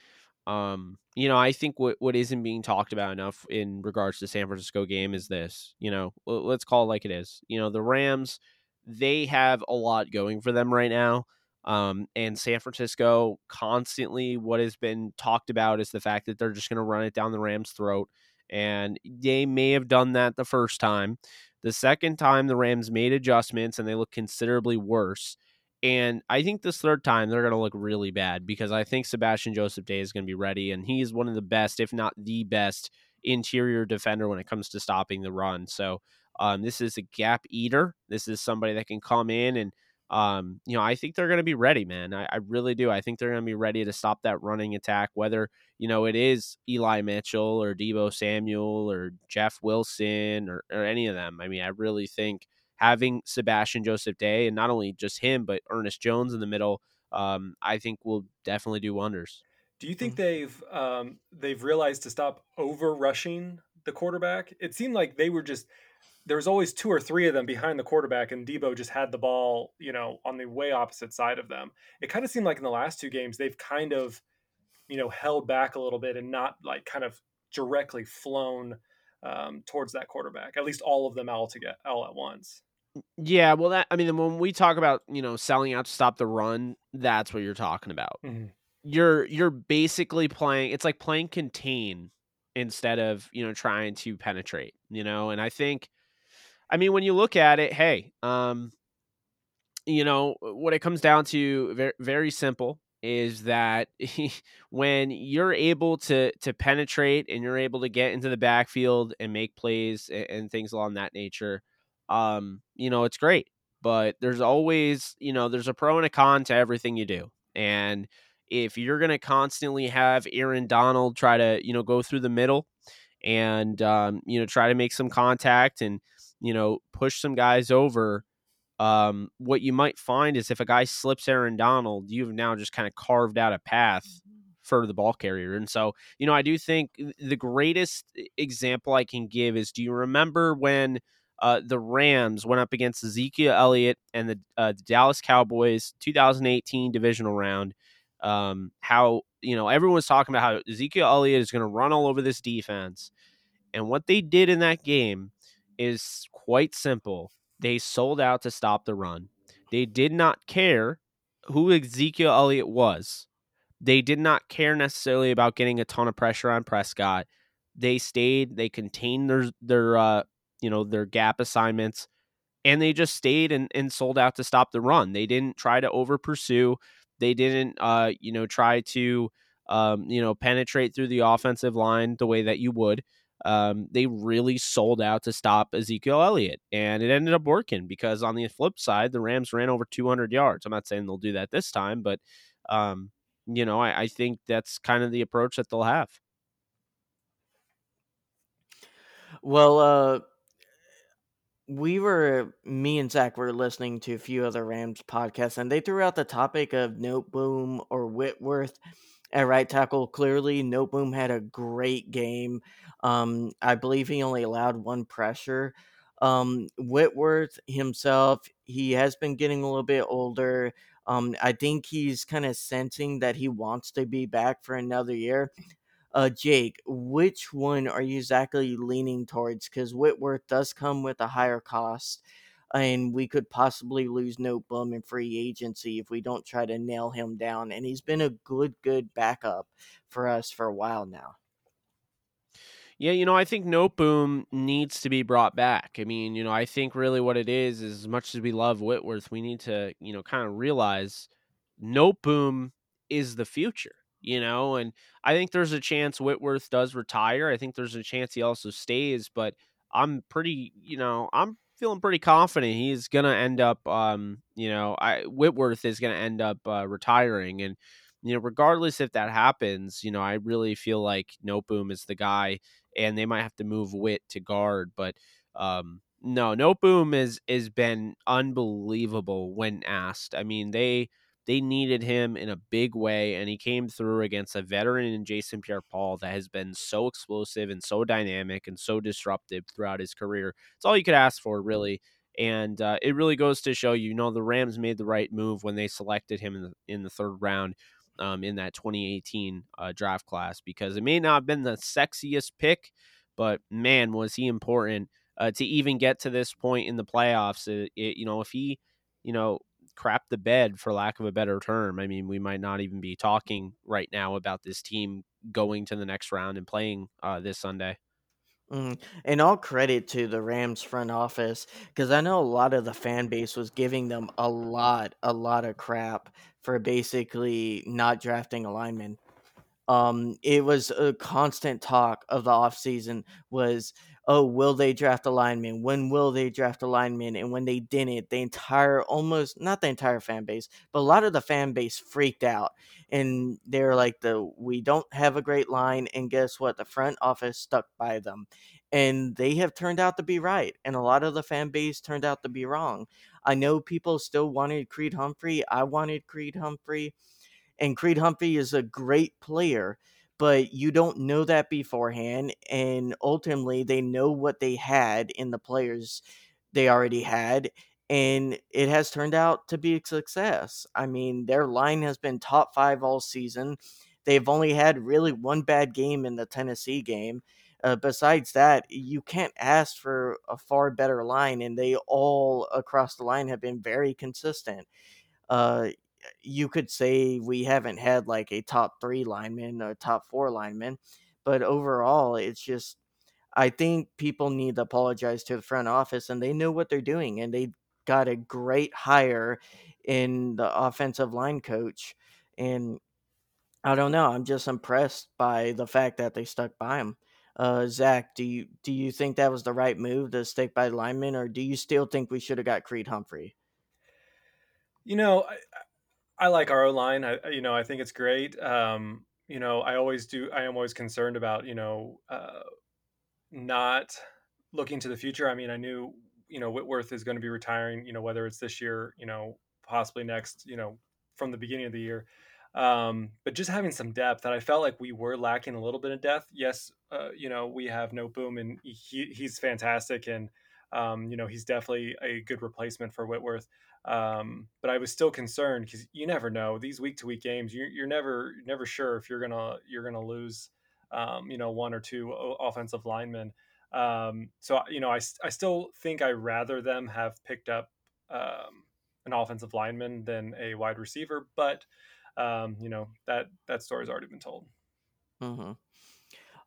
um, you know, I think what what isn't being talked about enough in regards to San Francisco game is this. You know, let's call it like it is. You know, the Rams, they have a lot going for them right now. Um, and San Francisco constantly, what has been talked about is the fact that they're just going to run it down the Rams' throat. And they may have done that the first time. The second time, the Rams made adjustments and they look considerably worse. And I think this third time they're going to look really bad because I think Sebastian Joseph Day is going to be ready, and he's one of the best, if not the best, interior defender when it comes to stopping the run. So um, this is a gap eater. This is somebody that can come in and um, you know, I think they're going to be ready, man. I, I, really do. I think they're going to be ready to stop that running attack, whether, you know, it is Eli Mitchell or Deebo Samuel or Jeff Wilson or, or any of them. I mean, I really think having Sebastian Joseph Day and not only just him, but Ernest Jones in the middle, um, I think will definitely do wonders. Do you think mm. they've um, they've realized to stop over rushing the quarterback? It seemed like they were just there was always two or three of them behind the quarterback, and Deebo just had the ball, you know, on the way opposite side of them. It kind of seemed like in the last two games they've kind of, you know, held back a little bit and not like kind of directly flown um, towards that quarterback. At least all of them all together, all at once. Yeah, well, that I mean, when we talk about you know selling out to stop the run, that's what you're talking about. Mm-hmm. You're you're basically playing. It's like playing contain instead of you know trying to penetrate. You know, and I think, I mean, when you look at it, hey, um, you know what it comes down to, very very simple is that when you're able to to penetrate and you're able to get into the backfield and make plays and, and things along that nature um, you know, it's great. But there's always, you know, there's a pro and a con to everything you do. And if you're going to constantly have Aaron Donald try to, you know, go through the middle and, um, you know, try to make some contact and, you know, push some guys over, um, what you might find is if a guy slips Aaron Donald, you've now just kind of carved out a path mm-hmm. for the ball carrier. And so, you know, I do think the greatest example I can give is do you remember when uh, the Rams went up against Ezekiel Elliott and the, uh, the Dallas Cowboys 2018 divisional round. um, how you know everyone's talking about how Ezekiel Elliott is going to run all over this defense, and what they did in that game is quite simple. They sold out to stop the run. They did not care who Ezekiel Elliott was. They did not care necessarily about getting a ton of pressure on Prescott. They stayed. They contained their their uh, you know their gap assignments, and they just stayed and, and sold out to stop the run. They didn't try to over pursue. They didn't uh, you know try to um, you know penetrate through the offensive line the way that you would. Um, they really sold out to stop Ezekiel Elliott, and it ended up working because on the flip side, the Rams ran over 200 yards. I'm not saying they'll do that this time, but um, you know, I, I think that's kind of the approach that they'll have. Well, uh, we were me and Zac were listening to a few other Rams podcasts, and they threw out the topic of Noteboom or Whitworth at right tackle. Clearly, Noteboom had a great game. Um, I believe he only allowed one pressure. Um, Whitworth himself, he has been getting a little bit older. Um, I think he's kind of sensing that he wants to be back for another year. Uh, Jake, which one are you exactly leaning towards? Because Whitworth does come with a higher cost, and we could possibly lose Noteboom in free agency if we don't try to nail him down. And he's been a good, good backup for us for a while now. Yeah, you know, I think Noteboom needs to be brought back. I mean, you know, I think really what it is is as much as we love Whitworth, we need to, you know, kind of realize Noteboom is the future, you know, and I think there's a chance Whitworth does retire. I think there's a chance he also stays, but I'm pretty, you know, I'm feeling pretty confident he's gonna end up, um, you know, I Whitworth is gonna end up uh, retiring, and you know, regardless if that happens, you know, I really feel like Noteboom is the guy and they might have to move Whit to guard. But um, no, Noteboom is has been unbelievable when asked. I mean, they they needed him in a big way, and he came through against a veteran in Jason Pierre-Paul that has been so explosive and so dynamic and so disruptive throughout his career. It's all you could ask for, really. And uh, it really goes to show you, you know, the Rams made the right move when they selected him in the, in the third round um, in that 2018 uh, draft class because it may not have been the sexiest pick, but man, was he important uh, to even get to this point in the playoffs. It, it, you know, if he, you know, crapped the bed for lack of a better term, I mean, we might not even be talking right now about this team going to the next round and playing uh, this Sunday. Mm, and all credit to the Rams front office because I know a lot of the fan base was giving them a lot, a lot of crap for basically not drafting a lineman. Um, it was a constant talk of the offseason was oh, will they draft a lineman? When will they draft a lineman? And when they didn't, the entire, almost not the entire fan base, but a lot of the fan base freaked out. And they're like, the we don't have a great line. And guess what? The front office stuck by them. And they have turned out to be right. And a lot of the fan base turned out to be wrong. I know people still wanted Creed Humphrey. I wanted Creed Humphrey. And Creed Humphrey is a great player but you don't know that beforehand. And ultimately, they know what they had in the players they already had. And it has turned out to be a success. I mean, their line has been top five all season. They've only had really one bad game in the Tennessee game. Uh, besides that, you can't ask for a far better line, and they all across the line have been very consistent. Uh, you could say we haven't had like a top three lineman or top four lineman, but overall, it's just I think people need to apologize to the front office, and they know what they're doing, and they got a great hire in the offensive line coach, and I don't know, I'm just impressed by the fact that they stuck by him. Uh, Zac, do you do you think that was the right move to stick by lineman, or do you still think we should have got Creed Humphrey? You know, I, I like our O line. I you know I think it's great. Um, you know I always do. I am always concerned about you know uh, not looking to the future. I mean I knew you know Whitworth is going to be retiring. You know whether it's this year, you know possibly next. You know from the beginning of the year. Um, but just having some depth that I felt like we were lacking a little bit of depth. Yes, uh, you know we have Noteboom, and he, he's fantastic and Um, you know, he's definitely a good replacement for Whitworth. Um, but I was still concerned because you never know these week to week games. You're, you're never never sure if you're gonna you're gonna lose, um, you know, one or two offensive linemen. Um, so you know, I I still think I rather them have picked up um, an offensive lineman than a wide receiver, but um, you know that that story's already been told. Mm-hmm.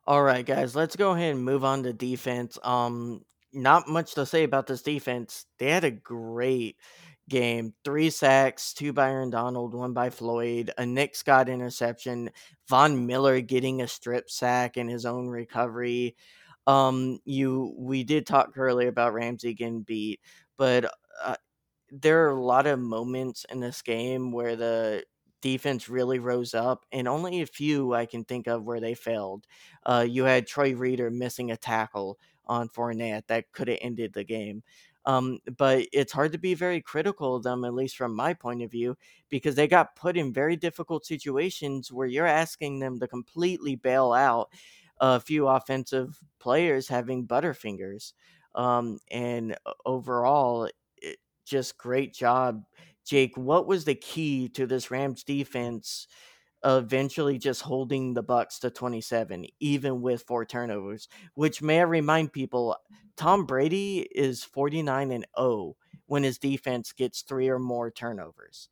All right, guys, let's go ahead and move on to defense. Um, not much to say about this defense. They had a great game. Three sacks, two by Aaron Donald, one by Floyd, a Nick Scott interception, Von Miller getting a strip sack in his own recovery. Um, you we did talk earlier about Ramsey getting beat, but uh, there are a lot of moments in this game where the defense really rose up, and only a few I can think of where they failed. Uh, you had Troy Reeder missing a tackle on Fournette that could have ended the game. Um, but it's hard to be very critical of them, at least from my point of view, because they got put in very difficult situations where you're asking them to completely bail out a few offensive players having butterfingers. Um, and overall, it, just great job Jake, what was the key to this Rams defense eventually just holding the Bucks to 27 even with four turnovers, which may I remind people Tom Brady is 49 and 0 when his defense gets 3 or more turnovers.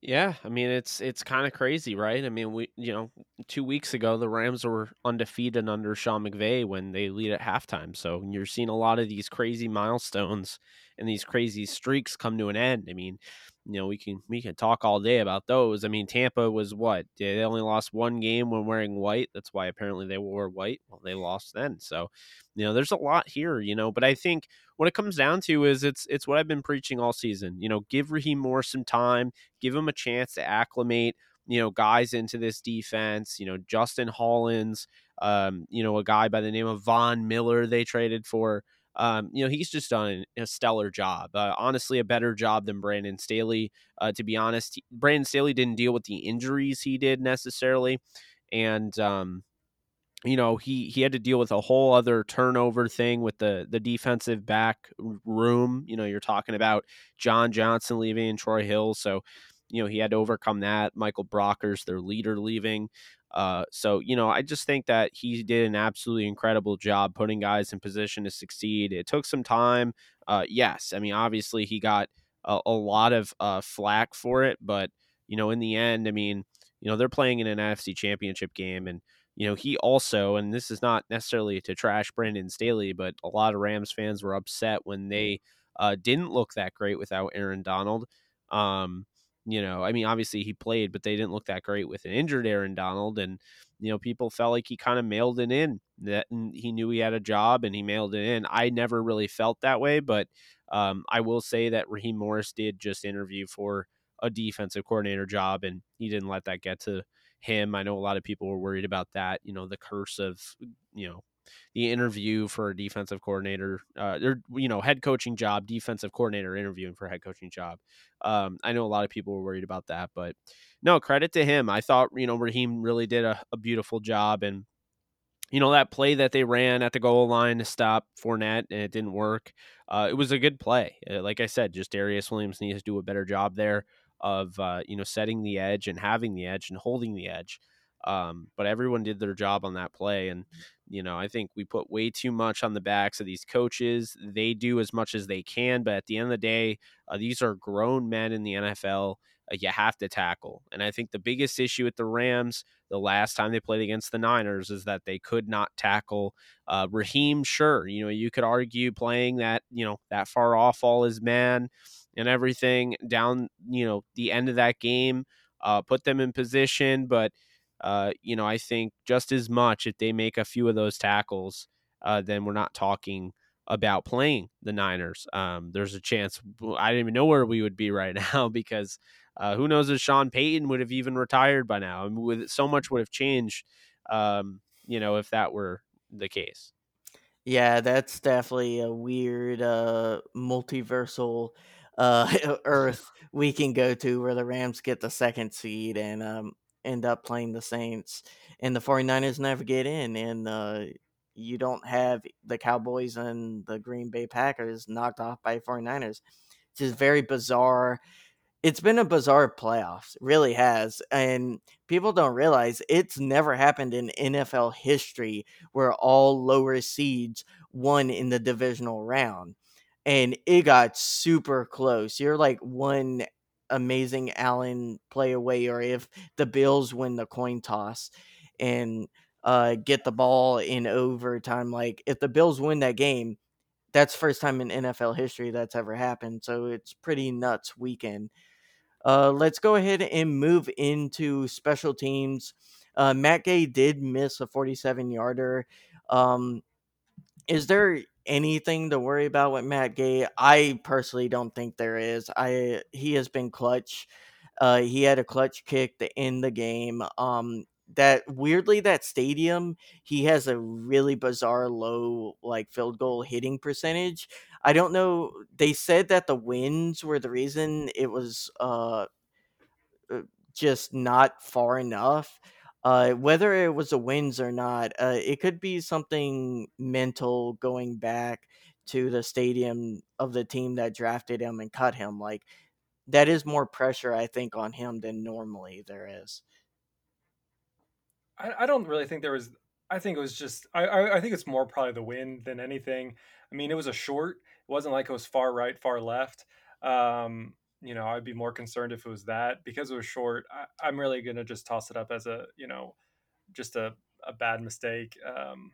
Yeah, I mean it's it's kind of crazy, right? I mean, we you know, 2 weeks ago the Rams were undefeated under Sean McVay when they lead at halftime. So you're seeing a lot of these crazy milestones and these crazy streaks come to an end. I mean, you know, we can we can talk all day about those. I mean, Tampa was what? They only lost one game when wearing white. That's why apparently they wore white. Well, they lost then. So, you know, there's a lot here, you know, but I think what it comes down to is it's it's what I've been preaching all season. You know, give Raheem Morris some time, give him a chance to acclimate, you know, guys into this defense, you know, Justin Hollins, um, you know, a guy by the name of Von Miller they traded for um, you know, he's just done a stellar job. Uh, honestly, a better job than Brandon Staley. Uh, to be honest, Brandon Staley didn't deal with the injuries he did necessarily, and um, you know he he had to deal with a whole other turnover thing with the the defensive back room. You know, you're talking about John Johnson leaving and Troy Hill, so you know he had to overcome that. Michael Brockers, their leader, leaving. Uh, so you know, I just think that he did an absolutely incredible job putting guys in position to succeed. It took some time. Uh, yes, I mean obviously he got a, a lot of uh, flack for it, but you know in the end, I mean you know they're playing in an NFC Championship game, and you know he also, and this is not necessarily to trash Brandon Staley, but a lot of Rams fans were upset when they uh, didn't look that great without Aaron Donald. Um, you know, I mean, obviously he played, but they didn't look that great with an injured Aaron Donald. And, you know, people felt like he kind of mailed it in that he knew he had a job and he mailed it in. I never really felt that way, but um, I will say that Raheem Morris did just interview for a defensive coordinator job and he didn't let that get to him. I know a lot of people were worried about that, you know, the curse of, you know, the interview for a defensive coordinator, uh, or you know, head coaching job, defensive coordinator interviewing for head coaching job. Um, I know a lot of people were worried about that, but no credit to him. I thought you know Raheem really did a, a beautiful job, and you know that play that they ran at the goal line to stop Fournette and it didn't work. Uh, it was a good play. Uh, like I said, just Darious Williams needs to do a better job there of uh, you know setting the edge and having the edge and holding the edge. Um, but everyone did their job on that play. And, you know, I think we put way too much on the backs of these coaches. They do as much as they can, but at the end of the day, uh, these are grown men in the NFL. Uh, you have to tackle. And I think the biggest issue with the Rams the last time they played against the Niners is that they could not tackle uh, Raheem. Sure, you know, you could argue playing that, you know, that far off all his man and everything down, you know, the end of that game, uh, put them in position. But, uh, you know, I think just as much if they make a few of those tackles, uh, then we're not talking about playing the Niners. Um, there's a chance I didn't even know where we would be right now because uh, who knows if Sean Payton would have even retired by now. I mean, with so much would have changed, um, you know, if that were the case. Yeah, that's definitely a weird uh, multiversal uh, Earth we can go to where the Rams get the second seed and um, end up playing the Saints, and the 49ers never get in. And uh, you don't have the Cowboys and the Green Bay Packers knocked off by 49ers. It's just very bizarre. It's been a bizarre playoffs, really has. And people don't realize it's never happened in NFL history where all lower seeds won in the divisional round. And it got super close. You're like one amazing Allen play away, or if the Bills win the coin toss and uh, get the ball in overtime. Like if the Bills win that game, that's first time in NFL history that's ever happened. So it's pretty nuts weekend. Uh, let's go ahead and move into special teams. Uh, Matt Gay did miss a 47 yarder. Um, is there anything to worry about with Matt Gay? I personally don't think there is. I he has been clutch. Uh, he had a clutch kick to end the game. Um, that weirdly that stadium he has a really bizarre low like field goal hitting percentage. I don't know. They said that the winds were the reason it was uh, uh just not far enough. Uh, whether it was the winds or not, uh, it could be something mental going back to the stadium of the team that drafted him and cut him. Like that is more pressure, I think, on him than normally there is. I, I don't really think there was. I think it was just. I, I, I think it's more probably the wind than anything. I mean, it was a short. It wasn't like it was far right, far left. Um, you know, I'd be more concerned if it was that because it was short. I, am really gonna just toss it up as a you know, just a, a bad mistake. Um,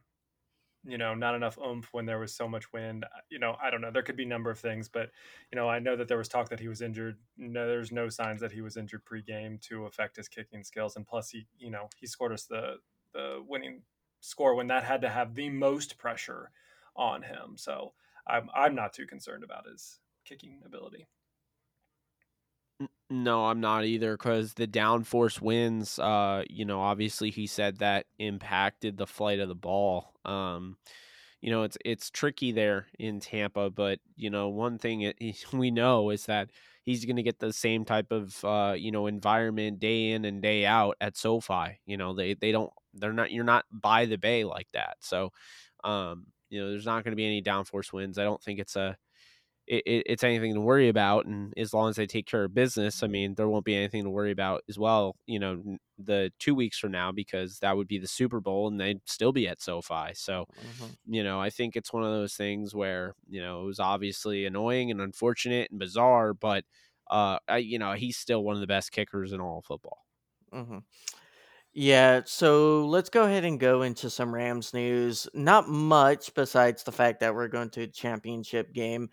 you know, not enough oomph when there was so much wind. You know, I don't know. There could be a number of things, but you know, I know that there was talk that he was injured. No, there's no signs that he was injured pre-game to affect his kicking skills. And plus, he, you know, he scored us the the winning score when that had to have the most pressure on him. So I'm I'm not too concerned about his kicking ability. No, I'm not either because the downforce winds, uh, you know, obviously he said that impacted the flight of the ball. Um, you know, it's it's tricky there in Tampa, but you know, one thing it, we know is that he's going to get the same type of uh, you know environment day in and day out at SoFi. You know, they they don't they're not you're not by the bay like that. So, um, you know, there's not going to be any downforce winds. I don't think it's a it, it, it's anything to worry about. And as long as they take care of business, I mean, there won't be anything to worry about as well, you know, the two weeks from now, because that would be the Super Bowl and they'd still be at SoFi. So, mm-hmm. you know, I think it's one of those things where, you know, it was obviously annoying and unfortunate and bizarre, but, uh, I, you know, he's still one of the best kickers in all of football. Mm-hmm. Yeah, so let's go ahead and go into some Rams news. Not much besides the fact that we're going to a championship game.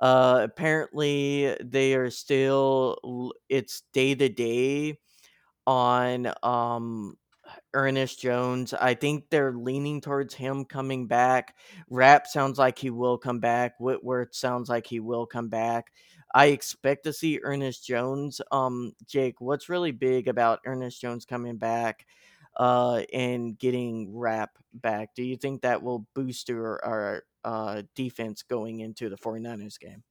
Uh apparently they are still it's day to day on um Ernest Jones. I think they're leaning towards him coming back. Rapp sounds like he will come back. Whitworth sounds like he will come back. I expect to see Ernest Jones. Um, Jake, what's really big about Ernest Jones coming back uh, and getting Rapp back? Do you think that will boost our, our uh, defense going into the 49ers game?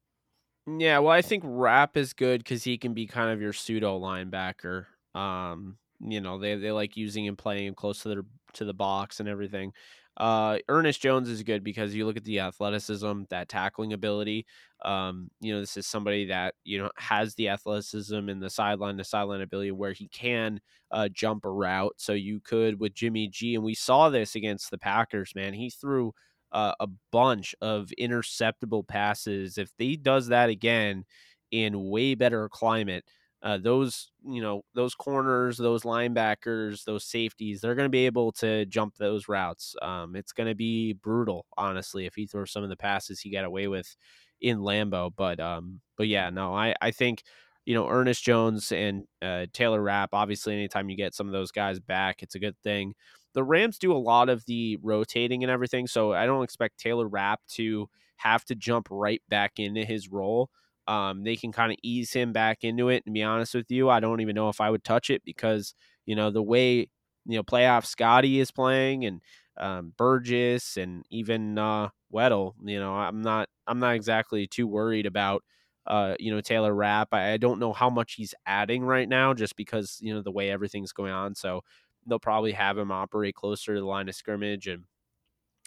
Yeah, well, I think Rapp is good because he can be kind of your pseudo linebacker. Um, you know, they, they like using him, playing him close to their to the box and everything. Uh, Ernest Jones is good because you look at the athleticism, that tackling ability. Um, you know, this is somebody that you know has the athleticism and the sideline to sideline ability where he can uh, jump a route. So you could with Jimmy G, and we saw this against the Packers. Man, he threw uh, a bunch of interceptable passes. If he does that again in way better climate, uh, those you know those corners, those linebackers, those safeties, they're going to be able to jump those routes. Um, it's going to be brutal, honestly, if he throws some of the passes he got away with in Lambeau. But um, but yeah, no, I I think you know Ernest Jones and uh, Taylor Rapp. Obviously, anytime you get some of those guys back, it's a good thing. The Rams do a lot of the rotating and everything, so I don't expect Taylor Rapp to have to jump right back into his role. Um, they can kind of ease him back into it. And be honest with you, I don't even know if I would touch it because you know the way you know playoff Scotty is playing and um, Burgess and even uh, Weddle. You know, I'm not I'm not exactly too worried about uh, you know Taylor Rapp. I, I don't know how much he's adding right now, just because you know the way everything's going on. So they'll probably have him operate closer to the line of scrimmage and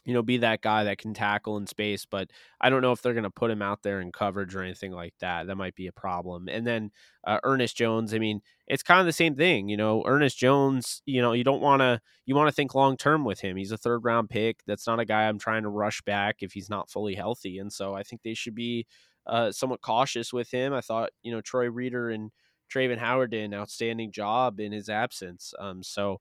you know, be that guy that can tackle in space. But I don't know if they're going to put him out there in coverage or anything like that. That might be a problem. And then uh, Ernest Jones, I mean, it's kind of the same thing. You know, Ernest Jones, you know, you don't want to, you want to think long term with him. He's a third round pick. That's not a guy I'm trying to rush back if he's not fully healthy. And so I think they should be uh, somewhat cautious with him. I thought, you know, Troy Reeder and Travin Howard did an outstanding job in his absence. Um, so,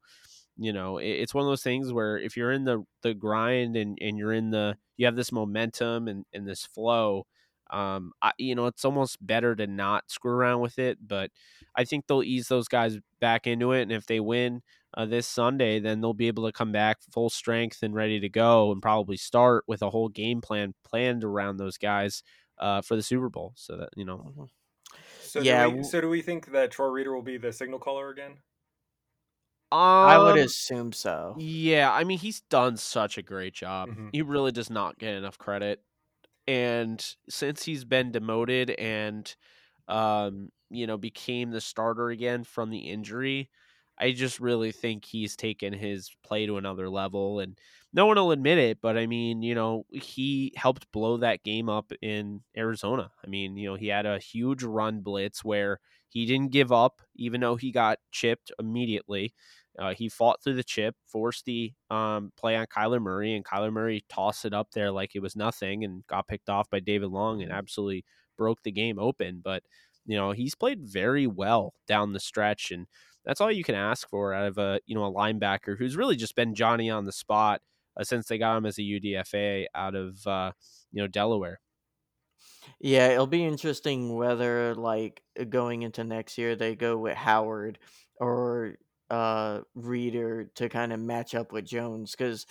you know it's one of those things where if you're in the the grind and and you're in the you have this momentum and, and this flow um I, you know it's almost better to not screw around with it but i think they'll ease those guys back into it and if they win uh, this sunday then they'll be able to come back full strength and ready to go and probably start with a whole game plan planned around those guys uh, for the super bowl so that you know mm-hmm. so yeah do we, so do we think that troy reeder will be the signal caller again I would assume so. Yeah, I mean he's done such a great job. Mm-hmm. He really does not get enough credit. And since he's been demoted and um, you know, became the starter again from the injury, I just really think he's taken his play to another level and no one will admit it, but I mean, you know, he helped blow that game up in Arizona. I mean, you know, he had a huge run blitz where he didn't give up even though he got chipped immediately. Uh, he fought through the chip, forced the um, play on Kyler Murray, and Kyler Murray tossed it up there like it was nothing and got picked off by David Long and mm-hmm. absolutely broke the game open. But, you know, he's played very well down the stretch. And that's all you can ask for out of a, you know, a linebacker who's really just been Johnny on the spot uh, since they got him as a UDFA out of, uh, you know, Delaware. Yeah, it'll be interesting whether, like, going into next year, they go with Howard or uh, Reeder to kind of match up with Jones because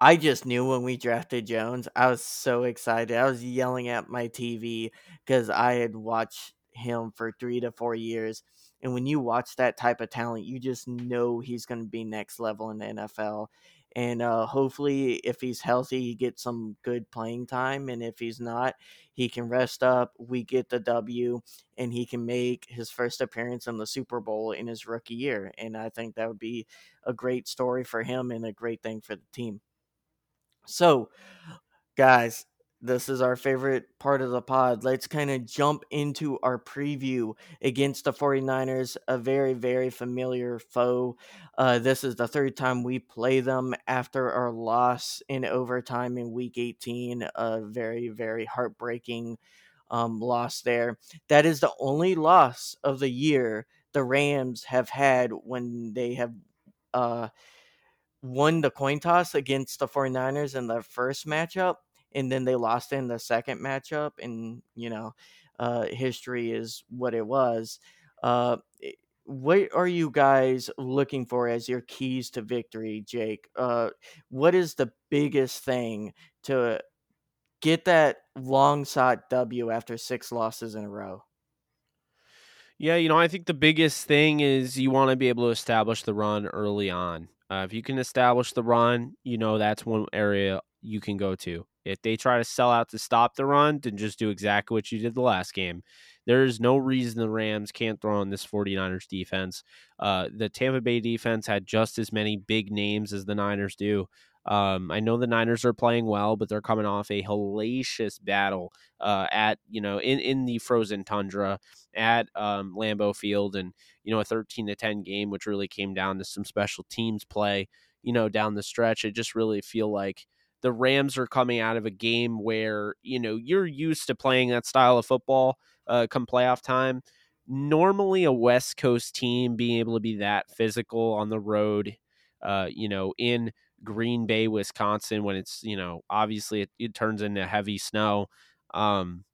I just knew when we drafted Jones, I was so excited. I was yelling at my TV because I had watched him for three to four years. And when you watch that type of talent, you just know he's going to be next level in the NFL and uh, hopefully if he's healthy he gets some good playing time and if he's not he can rest up we get the w and he can make his first appearance in the super bowl in his rookie year and i think that would be a great story for him and a great thing for the team. So guys this is our favorite part of the pod. Let's kind of jump into our preview against the 49ers, a very, very familiar foe. Uh, this is the third time we play them after our loss in overtime in week 18. A very, very heartbreaking um, loss there. That is the only loss of the year the Rams have had when they have. Uh, won the coin toss against the 49ers in the first matchup and then they lost in the second matchup and you know uh, history is what it was uh, what are you guys looking for as your keys to victory jake uh, what is the biggest thing to get that long sought w after six losses in a row yeah, you know, I think the biggest thing is you want to be able to establish the run early on. Uh, if you can establish the run, you know that's one area you can go to. If they try to sell out to stop the run, then just do exactly what you did the last game. There is no reason the Rams can't throw on this 49ers defense. Uh, the Tampa Bay defense had just as many big names as the Niners do. Um, I know the Niners are playing well, but they're coming off a hellacious battle uh, at you know in in the frozen tundra at um, Lambeau Field, and you know a thirteen to ten game, which really came down to some special teams play. You know down the stretch, it just really feel like the Rams are coming out of a game where you know you're used to playing that style of football uh, come playoff time. Normally, a West Coast team being able to be that physical on the road, uh, you know, in Green Bay, Wisconsin, when it's you know obviously it, it turns into heavy snow. Um,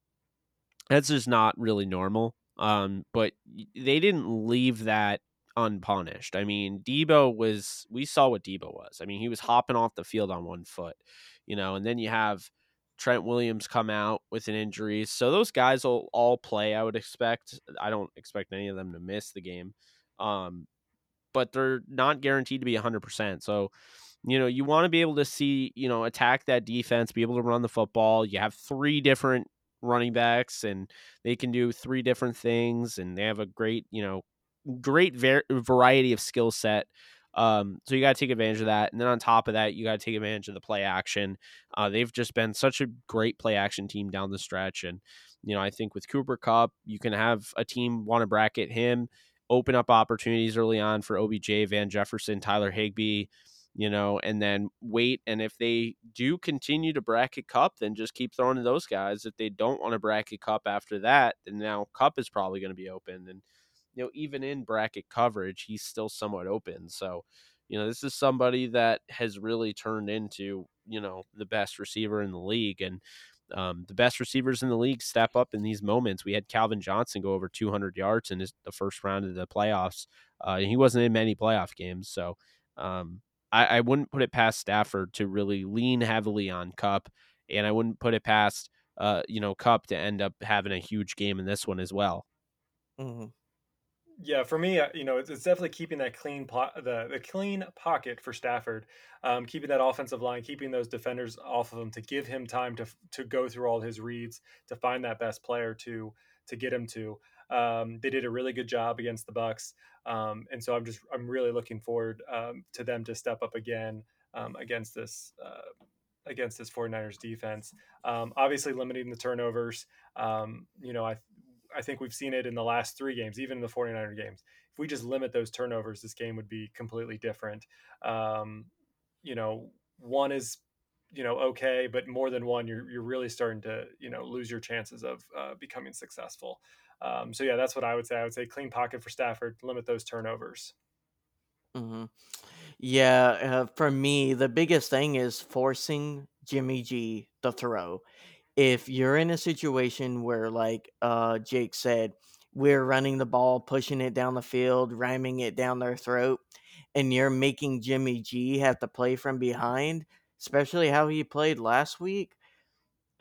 that's just not really normal. Um, but they didn't leave that unpunished. I mean, Deebo was we saw what Deebo was. I mean, he was hopping off the field on one foot, you know, and then you have Trent Williams come out with an injury. So those guys will all play, I would expect. I don't expect any of them to miss the game. Um, but they're not guaranteed to be 100%. So, you know, you want to be able to see, you know, attack that defense, be able to run the football. You have three different running backs and they can do three different things and they have a great, you know, great ver- variety of skill set. Um, so you got to take advantage of that. And then on top of that, you got to take advantage of the play action. Uh, they've just been such a great play action team down the stretch. And, you know, I think with Cooper Kupp, you can have a team want to bracket him, open up opportunities early on for OBJ, Van Jefferson, Tyler Higbee, you know, and then wait. And if they do continue to bracket Kupp, then just keep throwing to those guys. If they don't want to bracket Kupp after that, then now Kupp is probably going to be open. And, you know, even in bracket coverage, he's still somewhat open. So, you know, this is somebody that has really turned into, you know, the best receiver in the league. And, um, the best receivers in the league step up in these moments. We had Calvin Johnson go over 200 yards in his, the first round of the playoffs. Uh, he wasn't in many playoff games, so um, I, I, wouldn't put it past Stafford to really lean heavily on Kupp. and I wouldn't put it past uh, you know Kupp to end up having a huge game in this one as well. Mm-hmm. Yeah, for me, uh, you know, it's, definitely keeping that clean the the clean pocket for Stafford, um, keeping that offensive line, keeping those defenders off of him to give him time to to go through all his reads to find that best player to to get him to. Um, they did a really good job against the Bucks, um, and so I'm just I'm really looking forward um, to them to step up again um, against this uh, against this 49ers defense. Um, obviously, limiting the turnovers. Um, you know, I I think we've seen it in the last three games, even in the 49er games. If we just limit those turnovers, this game would be completely different. Um, you know, one is, you know, okay, but more than one, you're, you're really starting to, you know, lose your chances of uh, becoming successful. Um, so, yeah, that's what I would say. I would say clean pocket for Stafford, limit those turnovers. Mm-hmm. Yeah, uh, for me, the biggest thing is forcing Jimmy G to throw if you're in a situation where, like uh, Jake said, we're running the ball, pushing it down the field, ramming it down their throat, and you're making Jimmy G have to play from behind, especially how he played last week,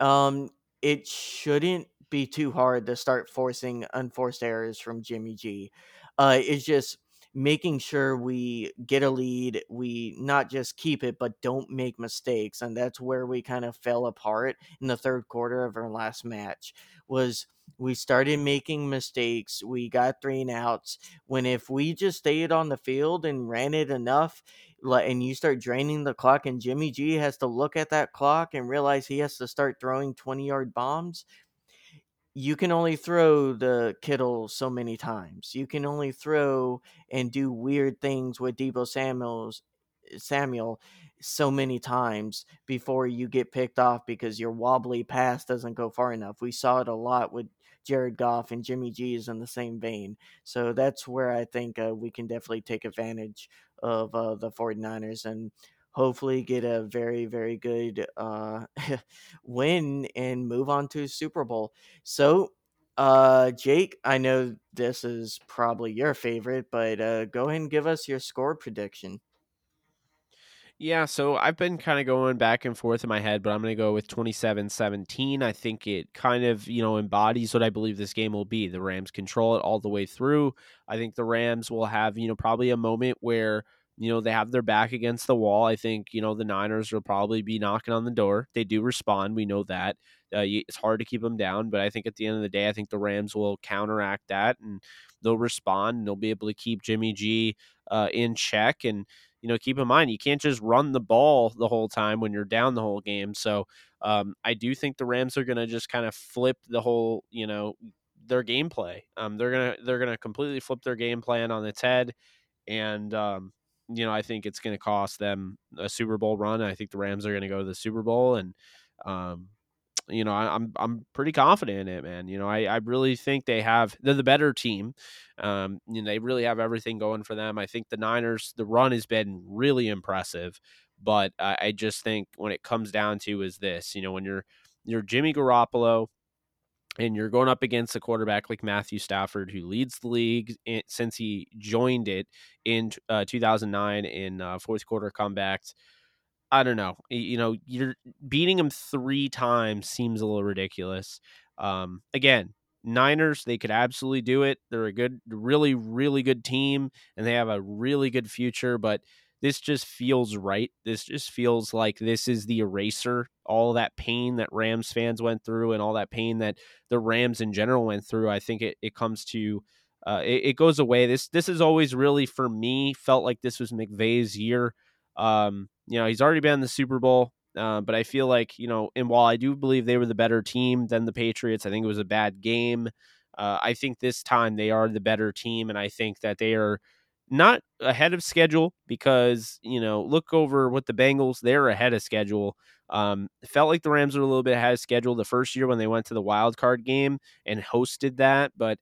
um, it shouldn't be too hard to start forcing unforced errors from Jimmy G. Uh, it's just making sure we get a lead, we not just keep it, but don't make mistakes. And that's where we kind of fell apart in the third quarter of our last match was we started making mistakes. We got three and outs. When if we just stayed on the field and ran it enough, and you start draining the clock, and Jimmy G has to look at that clock and realize he has to start throwing 20 yard bombs, you can only throw the Kittle so many times. You can only throw and do weird things with Deebo Samuel's Samuel so many times before you get picked off because your wobbly pass doesn't go far enough. We saw it a lot with Jared Goff and Jimmy G is in the same vein. So that's where I think uh, we can definitely take advantage of uh, the 49ers and hopefully get a very very good uh, win and move on to Super Bowl. So, uh, Jake, I know this is probably your favorite, but uh, go ahead and give us your score prediction. Yeah, so I've been kind of going back and forth in my head, but I'm going to go with 27 17. I think it kind of, you know, embodies what I believe this game will be. The Rams control it all the way through. I think the Rams will have, you know, probably a moment where you know, they have their back against the wall. I think, you know, the Niners will probably be knocking on the door. They do respond. We know that. Uh, it's hard to keep them down, but I think at the end of the day, I think the Rams will counteract that and they'll respond and they'll be able to keep Jimmy G uh, in check. And, you know, keep in mind, you can't just run the ball the whole time when you're down the whole game. So um, I do think the Rams are going to just kind of flip the whole, you know, their gameplay. Um, they're gonna they're gonna completely flip their game plan on its head, and um, you know, I think it's going to cost them a Super Bowl run. I think the Rams are going to go to the Super Bowl, and um, you know, I, am I'm pretty confident in it, man. You know, I, I really think they have they're the better team. Um, you know, they really have everything going for them. I think the Niners, the run has been really impressive, but I, I just think when it comes down to is this, you know, when you're you're Jimmy Garoppolo, and you're going up against a quarterback like Matthew Stafford, who leads the league in, since he joined it in uh, 2009 in uh, fourth quarter comebacks. I don't know. You know, you're beating him three times seems a little ridiculous. Um, again, Niners, they could absolutely do it. They're a good, really, really good team, and they have a really good future. But this just feels right. This just feels like this is the eraser. All that pain that Rams fans went through and all that pain that the Rams in general went through. I think it, it comes to uh, it, it, goes away. This this is always really for me felt like this was McVay's year. Um, you know, he's already been in the Super Bowl, uh, but I feel like you know, and while I do believe they were the better team than the Patriots, I think it was a bad game. Uh, I think this time they are the better team, and I think that they are not ahead of schedule because you know look over what the Bengals they're ahead of schedule. Um, felt like the Rams were a little bit ahead of schedule the first year when they went to the wild card game and hosted that, but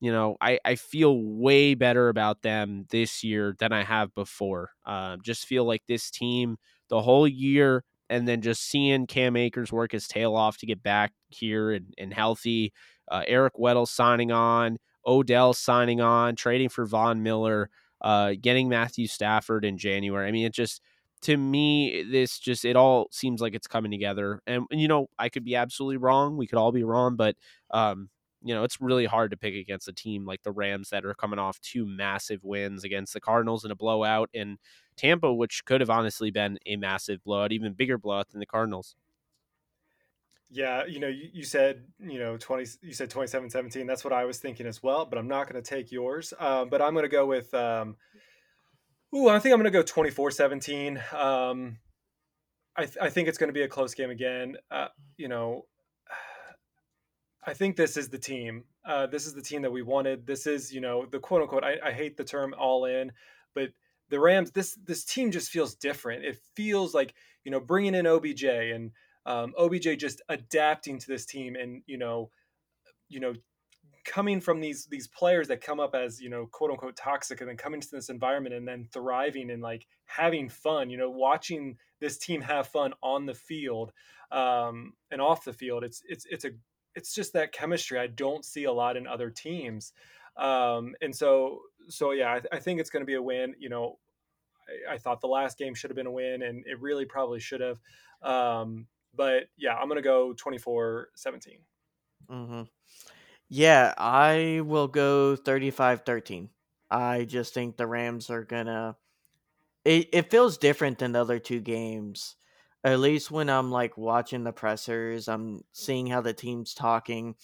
you know, I, I feel way better about them this year than I have before. Uh, just feel like this team the whole year, and then just seeing Cam Akers work his tail off to get back here and, and healthy. Uh, Eric Weddle signing on, Odell signing on, trading for Von Miller, uh, getting Matthew Stafford in January. I mean, it just to me, this just it all seems like it's coming together. And, you know, I could be absolutely wrong. We could all be wrong, but um, you know, it's really hard to pick against a team like the Rams that are coming off two massive wins against the Cardinals in a blowout and Tampa, which could have honestly been a massive blowout, even bigger blowout than the Cardinals. Yeah, you know, you, you said, you know, 20, you said 27 17. That's what I was thinking as well, but I'm not going to take yours. Um, but I'm going to go with, um, ooh, I think I'm going to go 24 17. Um, I, th- I think it's going to be a close game again. Uh, you know, I think this is the team. Uh, this is the team that we wanted. This is, you know, the quote unquote. I, I hate the term all in, but the Rams. This this team just feels different. It feels like you know bringing in OBJ and um, OBJ just adapting to this team, and you know, you know, coming from these these players that come up as you know quote unquote toxic, and then coming to this environment and then thriving and like having fun. You know, watching this team have fun on the field um, and off the field. It's it's it's a it's just that chemistry I don't see a lot in other teams. Um, and so, so yeah, I, I think it's going to be a win. You know, I, I, thought the last game should have been a win, and it really probably should have. Um, but yeah, I'm to go 24 17. Mm-hmm. Yeah, I will go 35 13. I just think the Rams are to. It, it feels different than the other two games at least when I'm like watching the pressers, I'm seeing how the team's talking.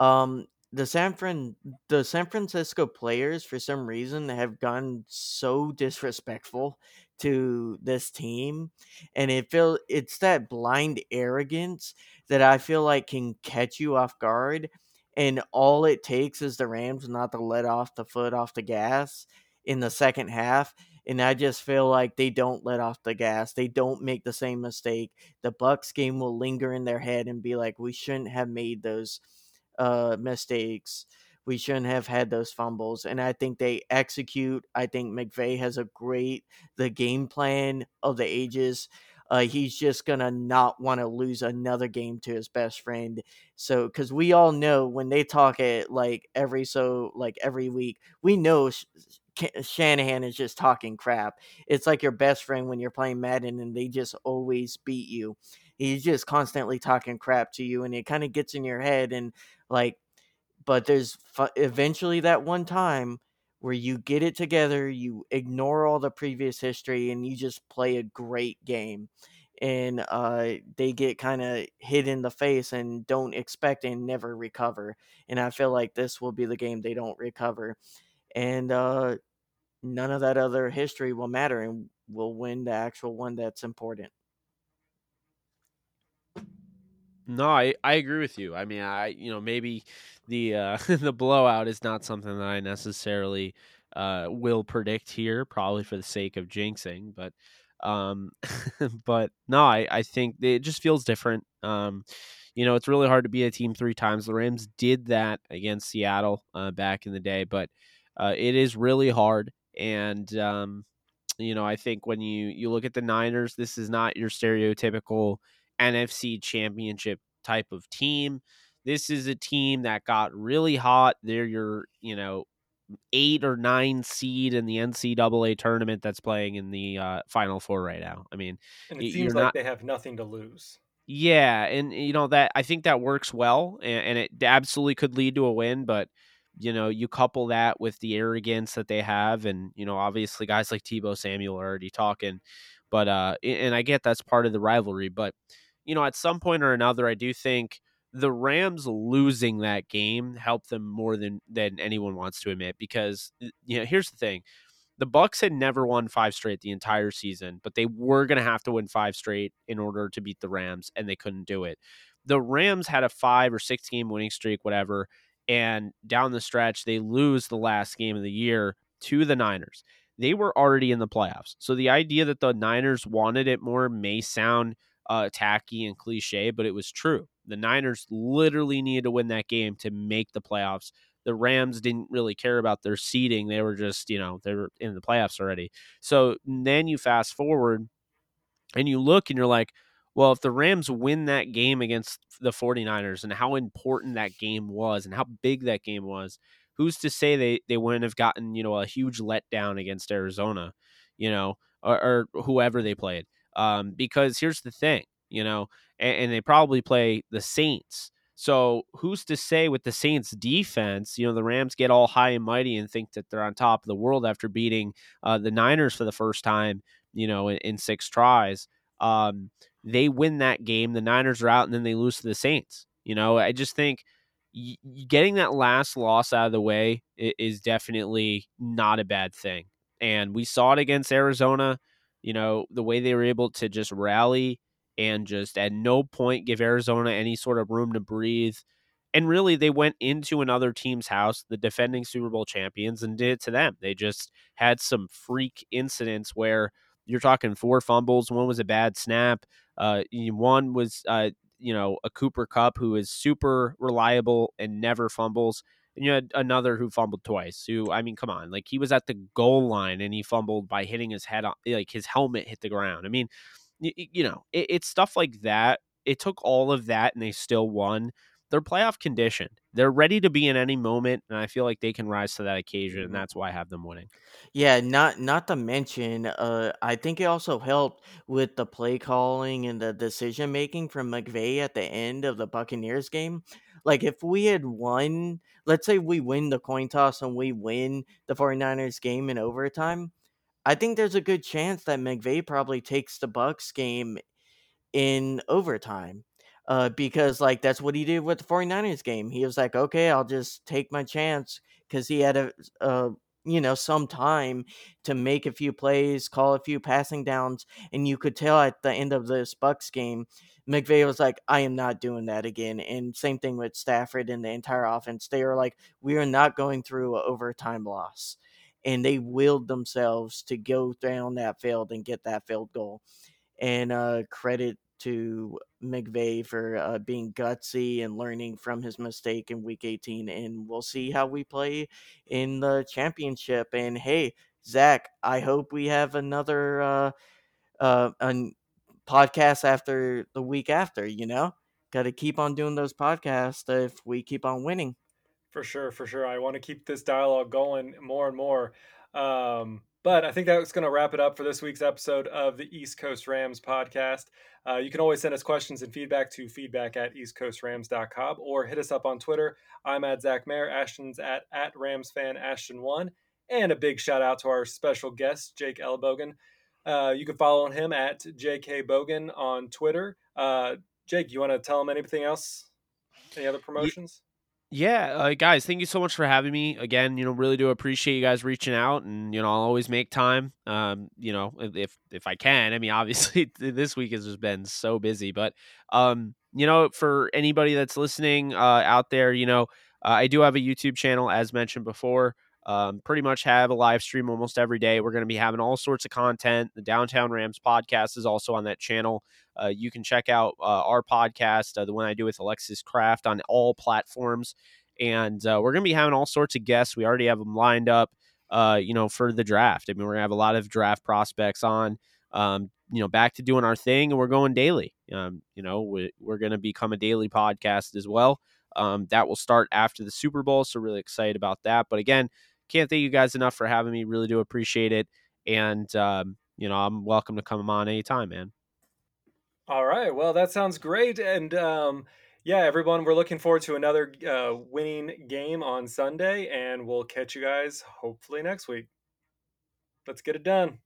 Um, the San Fran, the San Francisco players, for some reason, have gone so disrespectful to this team, and it feel it's that blind arrogance that I feel like can catch you off guard. And all it takes is the Rams not to let off the foot off the gas in the second half and I just feel like they don't let off the gas. They don't make the same mistake. The Bucks game will linger in their head and be like, we shouldn't have made those uh, mistakes. We shouldn't have had those fumbles. And I think they execute. I think McVay has a great the game plan of the ages. Uh, he's just gonna not want to lose another game to his best friend. So, because we all know when they talk it like every so like every week, we know Shanahan is just talking crap. It's like your best friend when you're playing Madden and they just always beat you. He's just constantly talking crap to you and it kind of gets in your head and like but there's eventually that one time where you get it together, you ignore all the previous history and you just play a great game. And uh, they get kind of hit in the face and don't expect and never recover. And I feel like this will be the game they don't recover and uh, none of that other history will matter, and we'll win the actual one that's important. No, I, I agree with you. I mean, I you know maybe the uh, the blowout is not something that I necessarily uh, will predict here, probably for the sake of jinxing, but um, but no, I I think it just feels different. Um, you know, it's really hard to beat a team three times. The Rams did that against Seattle uh, back in the day, but uh, it is really hard. And um, you know, I think when you you look at the Niners, this is not your stereotypical NFC Championship type of team. This is a team that got really hot. They're your you know eight or nine seed in the NCAA tournament that's playing in the uh, Final Four right now. I mean, and it seems like not, they have nothing to lose. Yeah, and you know that I think that works well, and, and, it absolutely could lead to a win. But you know, you couple that with the arrogance that they have, and you know, obviously guys like Deebo Samuel are already talking, but uh, and I get that's part of the rivalry, but you know, at some point or another, I do think the Rams losing that game helped them more than than anyone wants to admit because you know here's the thing the Bucks had never won five straight the entire season, but they were going to have to win five straight in order to beat the Rams, and they couldn't do it. The Rams had a five or six game winning streak, whatever, and down the stretch they lose the last game of the year to the Niners. They were already in the playoffs, so the idea that the Niners wanted it more may sound uh, tacky and cliche, but it was true. The Niners literally needed to win that game to make the playoffs the Rams didn't really care about their seeding. They were just, you know, they were in the playoffs already. So then you fast forward and you look and you're like, well, if the Rams win that game against the 49ers and how important that game was and how big that game was, who's to say they, they wouldn't have gotten, you know, a huge letdown against Arizona, you know, or, or whoever they played. Um, because here's the thing, you know, and, and they probably play the Saints so who's to say with the Saints defense, you know, the Rams get all high and mighty and think that they're on top of the world after beating uh, the Niners for the first time, you know, in, in six tries. Um, they win that game, the Niners are out, and then they lose to the Saints. You know, I just think y- getting that last loss out of the way is definitely not a bad thing. And we saw it against Arizona, you know, the way they were able to just rally and just at no point give Arizona any sort of room to breathe. And really, they went into another team's house, the defending Super Bowl champions, and did it to them. They just had some freak incidents where you're talking four fumbles. One was a bad snap. Uh, one was, uh, you know, a Cooper Kupp who is super reliable and never fumbles. And you had another who fumbled twice. Who, I mean, come on, like he was at the goal line and he fumbled by hitting his head on, like his helmet hit the ground. I mean, you, you know, it, it's stuff like that. It took all of that and they still won. They're playoff conditioned. They're ready to be in any moment, and I feel like they can rise to that occasion, and mm-hmm. that's why I have them winning. Yeah, not not to mention, uh, I think it also helped with the play calling and the decision making from McVay at the end of the Buccaneers game. Like if we had won, let's say we win the coin toss and we win the 49ers game in overtime, I think there's a good chance that McVay probably takes the Bucks game in overtime. Uh, because like that's what he did with the 49ers game. He was like, okay, I'll just take my chance because he had a, a you know some time to make a few plays, call a few passing downs, and you could tell at the end of this bucks game, McVay was like, I am not doing that again. And same thing with Stafford and the entire offense. They were like, we are not going through an overtime loss and they willed themselves to go down that field and get that field goal. And uh, credit to McVay for uh, being gutsy and learning from his mistake in Week 18. And we'll see how we play in the championship. And hey, Zac, I hope we have another uh, uh, podcast after the week after. You know, got to keep on doing those podcasts if we keep on winning. For sure, for sure. I want to keep this dialogue going more and more. Um, but I think that's going to wrap it up for this week's episode of the East Coast Rams podcast. Uh, you can always send us questions and feedback to feedback at eastcoastrams.com or hit us up on Twitter. I'm at Zac Mayer. Ashton's at, at RamsFan Ashton1. And a big shout out to our special guest, Jake Ellenbogen. Uh, you can follow him at JK Bogan on Twitter. Uh, Jake, you want to tell him anything else? Any other promotions? Yeah, uh, guys, thank you so much for having me again. You know, really do appreciate you guys reaching out, and you know, I'll always make time. Um, you know, if if I can. I mean, obviously, this week has just been so busy, but um, you know, for anybody that's listening uh, out there, you know, uh, I do have a YouTube channel, as mentioned before. Um, pretty much have a live stream almost every day. We're going to be having all sorts of content. The Downtown Rams podcast is also on that channel. Uh, you can check out uh, our podcast, uh, the one I do with Alexis Kraft, on all platforms. And uh, we're going to be having all sorts of guests. We already have them lined up, uh, you know, for the draft. I mean, we're going to have a lot of draft prospects on. Um, you know, back to doing our thing, and we're going daily. Um, you know, we, we're going to become a daily podcast as well. Um, that will start after the Super Bowl, so really excited about that. But again, can't thank you guys enough for having me. Really do appreciate it. And, um, you know, I'm welcome to come on anytime, man. All right. Well, that sounds great. And um, yeah, everyone, we're looking forward to another uh, winning game on Sunday, and we'll catch you guys hopefully next week. Let's get it done.